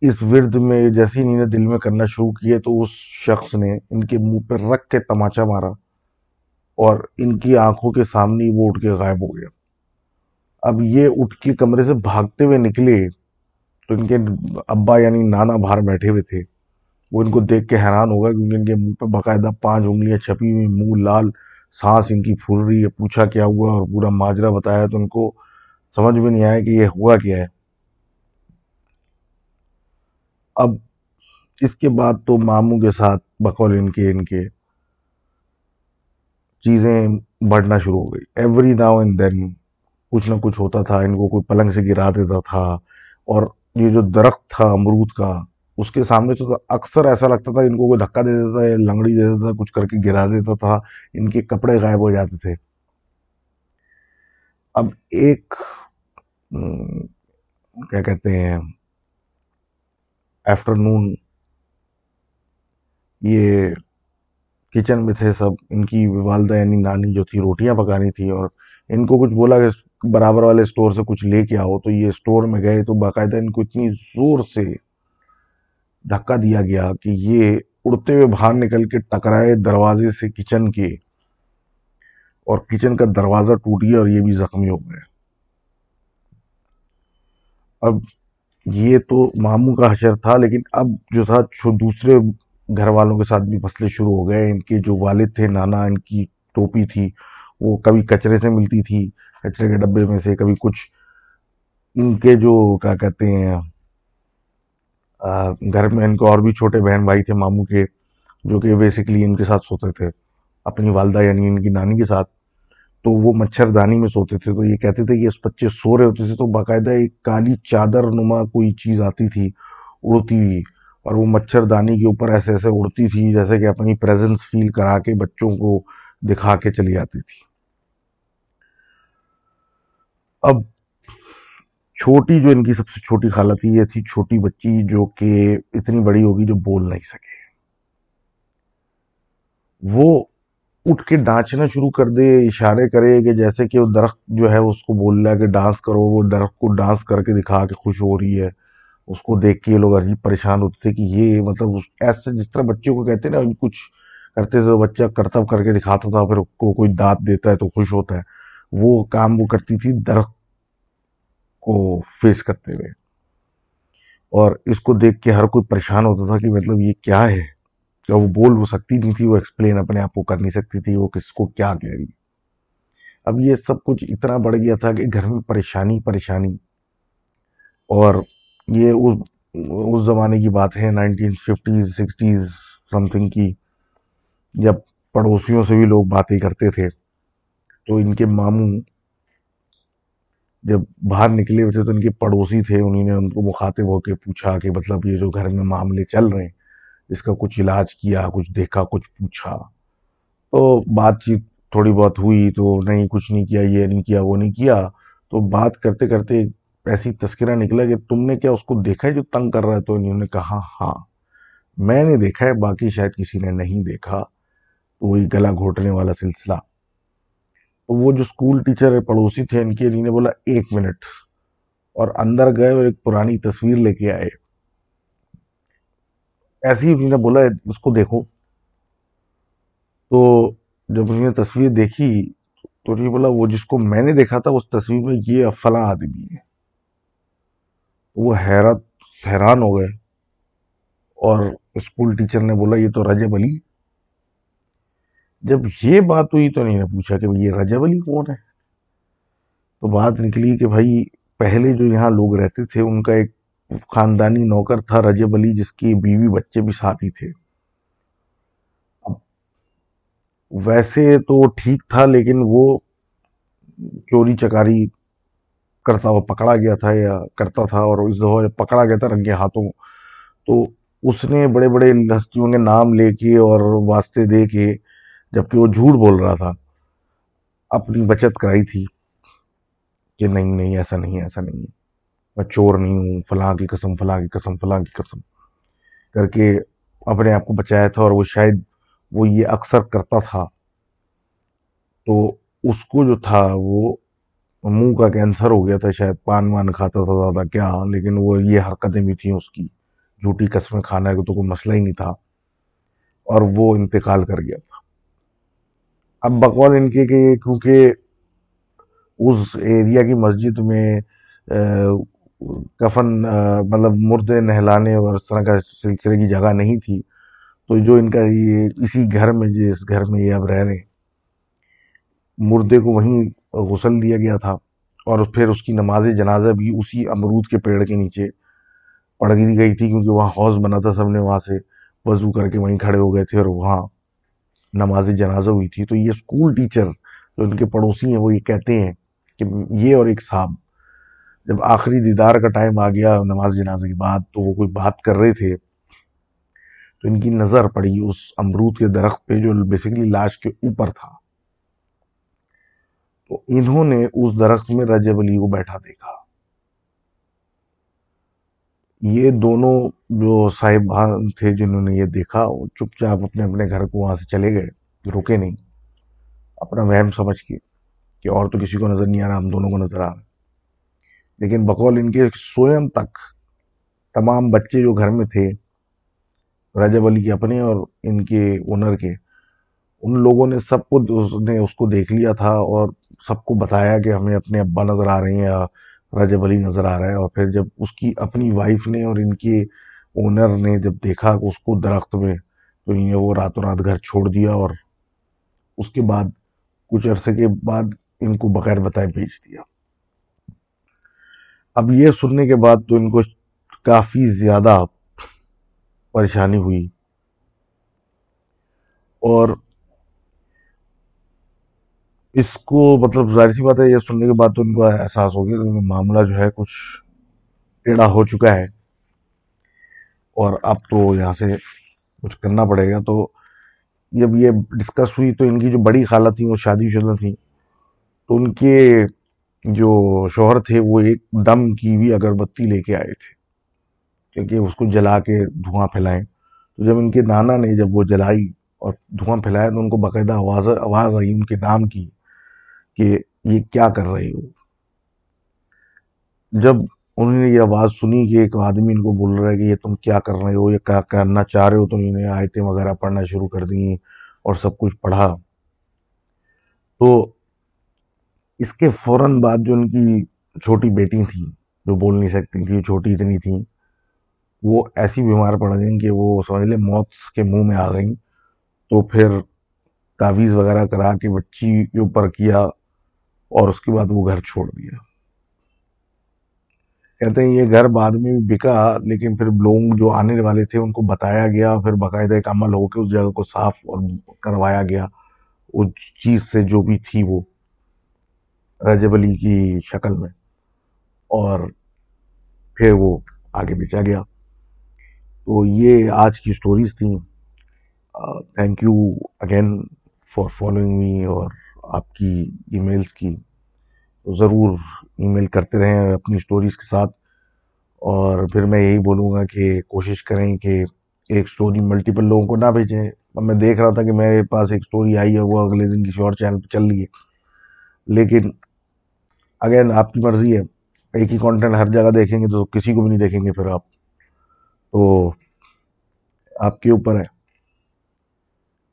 اس ورد میں جیسے ہی انہیں دل میں کرنا شروع کیے تو اس شخص نے ان کے منہ پہ رکھ کے تماچا مارا اور ان کی آنکھوں کے سامنے وہ اٹھ کے غائب ہو گیا۔ اب یہ اٹھ کے کمرے سے بھاگتے ہوئے نکلے تو ان کے ابا یعنی نانا باہر بیٹھے ہوئے تھے۔ وہ ان کو دیکھ کے حیران ہوگا کیونکہ ان کے منہ پہ باقاعدہ پانچ انگلیاں چھپی ہوئی منہ لال سانس ان کی پھول رہی ہے، پوچھا کیا ہوا اور پورا ماجرا بتایا تو ان کو سمجھ میں نہیں آیا کہ یہ ہوا کیا ہے۔ اب اس کے بعد تو ماموں کے ساتھ بقول ان کے ان کے چیزیں بڑھنا شروع ہو گئی۔ ایوری ناؤ اینڈ دین کچھ نہ کچھ ہوتا تھا، ان کو کوئی پلنگ سے گرا دیتا تھا اور یہ جو درخت تھا امرود کا اس کے سامنے تو اکثر ایسا لگتا تھا ان کو کوئی دھکا دے دیتا تھا لنگڑی دے دیتا تھا، کچھ کر کے گرا دیتا تھا، ان کے کپڑے غائب ہو جاتے تھے۔ اب ایک کیا کہتے ہیں آفٹرنون یہ کچن میں تھے سب۔ ان کی والدہ یعنی نانی جو تھی، روٹیاں پکانی تھی اور ان کو کچھ بولا کہ برابر والے اسٹور سے کچھ لے کے آؤ۔ تو یہ اسٹور میں گئے تو باقاعدہ ان کو اتنی زور سے دھکا دیا گیا کہ یہ اڑتے ہوئے باہر نکل کے ٹکرائے دروازے سے کچن کے اور کچن کا دروازہ ٹوٹ گیا اور یہ بھی زخمی ہو گئے۔ اب یہ تو ماموں کا حشر تھا، لیکن اب جو تھا دوسرے گھر والوں کے ساتھ بھی مسئلے شروع ہو گئے۔ ان کے جو والد تھے، نانا، ان کی ٹوپی تھی، وہ کبھی کچرے سے ملتی تھی، کچرے کے ڈبے میں سے کبھی کچھ۔ ان کے جو، کیا کہتے ہیں گھر میں ان کو اور بھی چھوٹے بہن بھائی تھے، ماموں کے، جو کہ بیسکلی ان کے ساتھ سوتے تھے، اپنی والدہ یعنی ان کی نانی کے ساتھ، تو وہ مچھردانی میں سوتے تھے۔ تو یہ کہتے تھے کہ اس بچے سو رہے ہوتے تھے تو باقاعدہ ایک کالی چادر نما کوئی چیز آتی تھی، اڑتی ہوئی، اور وہ مچھردانی کے اوپر ایسے ایسے اڑتی تھی جیسے کہ اپنی پریزنس فیل کرا کے بچوں کو دکھا کے چلی آتی تھی۔ اب چھوٹی جو ان کی سب سے چھوٹی خالہ تھی یہ تھی، چھوٹی بچی جو کہ اتنی بڑی ہوگی جو بول نہیں سکے۔ وہ اٹھ کے ڈانچنا شروع کر دے، اشارے کرے کہ جیسے کہ وہ درخت جو ہے اس کو بول رہا ہے کہ ڈانس کرو، وہ درخت کو ڈانس کر کے دکھا کے خوش ہو رہی ہے۔ اس کو دیکھ کے یہ لوگ عجیب پریشان ہوتے تھے کہ یہ مطلب ایسے جس طرح بچوں کو کہتے ہیں نا، کچھ کرتے تھے بچہ کرتب کر کے دکھاتا تھا، پھر کو کوئی دانت دیتا ہے تو خوش ہوتا ہے۔ وہ کام وہ کرتی تھی، درخت کو فیس کرتے ہوئے۔ اور اس کو دیکھ کے ہر کوئی پریشان ہوتا تھا کہ مطلب یہ کیا ہے؟ کہ وہ بول وہ سکتی نہیں تھی، وہ ایکسپلین اپنے آپ کو کر نہیں سکتی تھی، وہ کس کو کیا کہہ رہی اب یہ سب کچھ اتنا بڑھ گیا تھا کہ گھر میں پریشانی پریشانی۔ اور یہ اس زمانے کی بات ہے nineteen fifties sixties something کی۔ جب پڑوسیوں سے بھی لوگ باتیں کرتے تھے، تو ان کے ماموں جب باہر نکلے ہوئے تھے تو ان کے پڑوسی تھے، انہوں نے ان کو مخاطب ہو کے پوچھا کہ مطلب یہ جو گھر میں معاملے چل رہے ہیں، اس کا کچھ علاج کیا، کچھ دیکھا، کچھ پوچھا۔ تو بات چیت تھوڑی بہت ہوئی تو نہیں، کچھ نہیں کیا، یہ نہیں کیا، وہ نہیں کیا۔ تو بات کرتے کرتے ایسی تذکرہ نکلا کہ تم نے کیا اس کو دیکھا ہے جو تنگ کر رہا ہے؟ تو انہوں نے کہا ہاں۔ میں نے دیکھا ہے، باقی شاید کسی نے نہیں دیکھا۔ تو وہی گلا گھوٹنے والا سلسلہ۔ وہ جو اسکول ٹیچر پڑوسی تھے، ان کے انہیں نے بولا، ایک منٹ۔ اور اندر گئے اور ایک پرانی تصویر لے کے آئے۔ ایسے ہی انہوں نے بولا، اس کو دیکھو۔ تو جب انہوں نے تصویر دیکھی، تو انہوں نے بولا، وہ جس کو میں نے دیکھا تھا، اس تصویر میں یہ فلاں آدمی ہے۔ وہ حیرت، حیران ہو گئے۔ اور اسکول ٹیچر نے بولا، یہ تو رجب علی جب یہ بات ہوئی تو نہیں نے پوچھا کہ یہ رجب علی کون ہے؟ تو بات نکلی کہ بھائی پہلے جو یہاں لوگ رہتے تھے، ان کا ایک خاندانی نوکر تھا رجب علی، جس کی بیوی بچے بھی ساتھی تھے۔ اب ویسے تو ٹھیک تھا، لیکن وہ چوری چکاری کرتا ہوا پکڑا گیا تھا یا کرتا تھا، اور اس دفعہ پکڑا گیا تھا رنگے ہاتھوں، تو اس نے بڑے بڑے ہستیوں کے نام لے کے اور واسطے دے کے جبکہ وہ جھوٹ بول رہا تھا۔ اپنی بچت کرائی تھی کہ نہیں نہیں، ایسا نہیں ایسا نہیں۔ میں چور نہیں ہوں، فلاں کی قسم، فلاں کی قسم، فلاں کی قسم۔ کر کے اپنے آپ کو بچایا تھا اور وہ شاید وہ یہ اکثر کرتا تھا۔ تو اس کو جو تھا وہ منہ کا کینسر ہو گیا تھا، شاید پان وان کھاتا تھا زیادہ، کیا؟ لیکن وہ یہ حرکتیں بھی تھیں اس کی۔ جھوٹی قسمیں کھانا ہے تو کوئی مسئلہ ہی نہیں تھا۔ اور وہ انتقال کر گیا تھا۔ اب بقول ان کے کہ کیونکہ اس ایریا کی مسجد میں کفن مطلب مردے نہلانے اور اس طرح کا سلسلے کی جگہ نہیں تھی۔ تو جو ان کا یہ اسی گھر میں، جس گھر میں یہ اب رہ رہے ہیں، مردے کو وہیں غسل دیا گیا تھا اور پھر اس کی نماز جنازہ بھی اسی امرود کے پیڑ کے نیچے پڑ دی گئی تھی کیونکہ وہاں حوض بنا تھا سب نے، وہاں سے وضو کر کے وہیں کھڑے ہو گئے تھے اور وہاں نماز جنازہ ہوئی تھی تو یہ اسکول ٹیچر جو ان کے پڑوسی ہیں وہ یہ کہتے ہیں کہ یہ اور ایک صاحب جب آخری دیدار کا ٹائم آ گیا نماز جنازہ کے بعد تو وہ کوئی بات کر رہے تھے تو ان کی نظر پڑی اس امرود کے درخت پہ جو بیسیکلی لاش کے اوپر تھا تو انہوں نے اس درخت میں رجب علی کو بیٹھا دیکھا یہ دونوں جو صاحبان تھے جنہوں نے یہ دیکھا، وہ چپ چاپ اپنے اپنے گھر کو وہاں سے چلے گئے رکے نہیں۔ اپنا وہم سمجھ کے کہ اور تو کسی کو نظر نہیں آ رہا، ہم دونوں کو نظر آ رہا۔ لیکن بقول ان کے سوئم تک تمام بچے جو گھر میں تھے، رجب علی کے اپنے اور ان کے اونر کے، ان لوگوں نے سب کو نے اس کو دیکھ لیا تھا اور سب کو بتایا کہ ہمیں اپنے ابا نظر آ رہے ہیں یا رجب علی نظر آ رہا ہے اور پھر جب اس کی اپنی وائف نے اور ان کے اونر نے جب دیکھا اس کو درخت میں تو انہیں وہ راتوں رات گھر چھوڑ دیا اور اس کے بعد کچھ عرصے کے بعد ان کو بغیر بتائے بھیج دیا۔ اب یہ سننے کے بعد تو ان کو کافی زیادہ پریشانی ہوئی اور اس کو مطلب ظاہر سی بات ہے، یہ سننے کے بعد تو ان کو احساس ہو گیا کہ معاملہ جو ہے کچھ ٹیڑھا ہو چکا ہے۔ اور اب تو یہاں سے کچھ کرنا پڑے گا۔ تو جب یہ ڈسکس ہوئی تو ان کی جو بڑی خالہ تھیں، وہ شادی شدہ تھیں۔ تو ان کے جو شوہر تھے، وہ ایک دم کی بھی اگربتی لے کے آئے تھے۔ کیونکہ اس کو جلا کے دھواں پھیلائیں۔ تو جب ان کے نانا نے جب وہ جلائی اور دھواں پھیلایا تو ان کو باقاعدہ آواز آواز آئی، ان کے نام کی۔ کہ یہ کیا کر رہے ہو۔ جب انہوں نے یہ آواز سنی کہ ایک آدمی ان کو بول رہا ہے کہ یہ تم کیا کر رہے ہو، یہ کیا کرنا چاہ رہے ہو، تو انہوں نے آیتیں وغیرہ پڑھنا شروع کر دیں اور سب کچھ پڑھا۔ تو اس کے فوراً بعد جو ان کی چھوٹی بیٹی تھیں، جو بول نہیں سکتی تھیں چھوٹی اتنی تھیں، وہ ایسی بیمار پڑ گئیں کہ وہ سمجھ لیں موت کے منہ میں آ گئیں۔ تو پھر تعویذ وغیرہ کرا کے بچی کے اوپر کیا۔ اور اس کے بعد وہ گھر چھوڑ دیا۔ کہتے ہیں یہ گھر بعد میں بھی بکا، لیکن پھر لوگ جو آنے والے تھے ان کو بتایا گیا، پھر باقاعدہ ایک عمل ہو کے اس جگہ کو صاف اور کروایا گیا۔ اس چیز سے جو بھی تھی وہ رجب علی کی شکل میں۔ اور پھر وہ آگے بیچا گیا۔ تو یہ آج کی سٹوریز تھیں۔ Thank you again for following me اور آپ کی ای میلز کی ضرور ای میل کرتے رہیں اپنی سٹوریز کے ساتھ اور پھر میں یہی بولوں گا کہ کوشش کریں کہ ایک سٹوری ملٹیپل لوگوں کو نہ بھیجیں۔ اب میں دیکھ رہا تھا کہ میرے پاس ایک سٹوری آئی ہے، وہ اگلے دن کسی اور چینل پہ چل رہی ہے۔ لیکن اگین آپ کی مرضی ہے، ایک ہی کانٹینٹ ہر جگہ دیکھیں گے تو کسی کو بھی نہیں دیکھیں گے پھر آپ۔ تو آپ کے اوپر ہے۔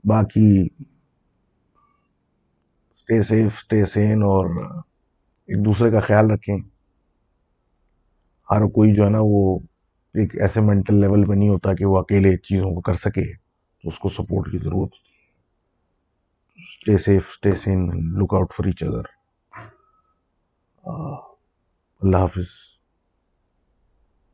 باقی اسٹے سیف اسٹے سین اور ایک دوسرے کا خیال رکھیں۔ ہر کوئی جو ہے نا وہ ایک ایسے مینٹل لیول پہ نہیں ہوتا کہ وہ اکیلے چیزوں کو کر سکے، تو اس کو سپورٹ کی ضرورت ہوتی ہے۔ Stay safe stay sane look out for each other اللہ حافظ۔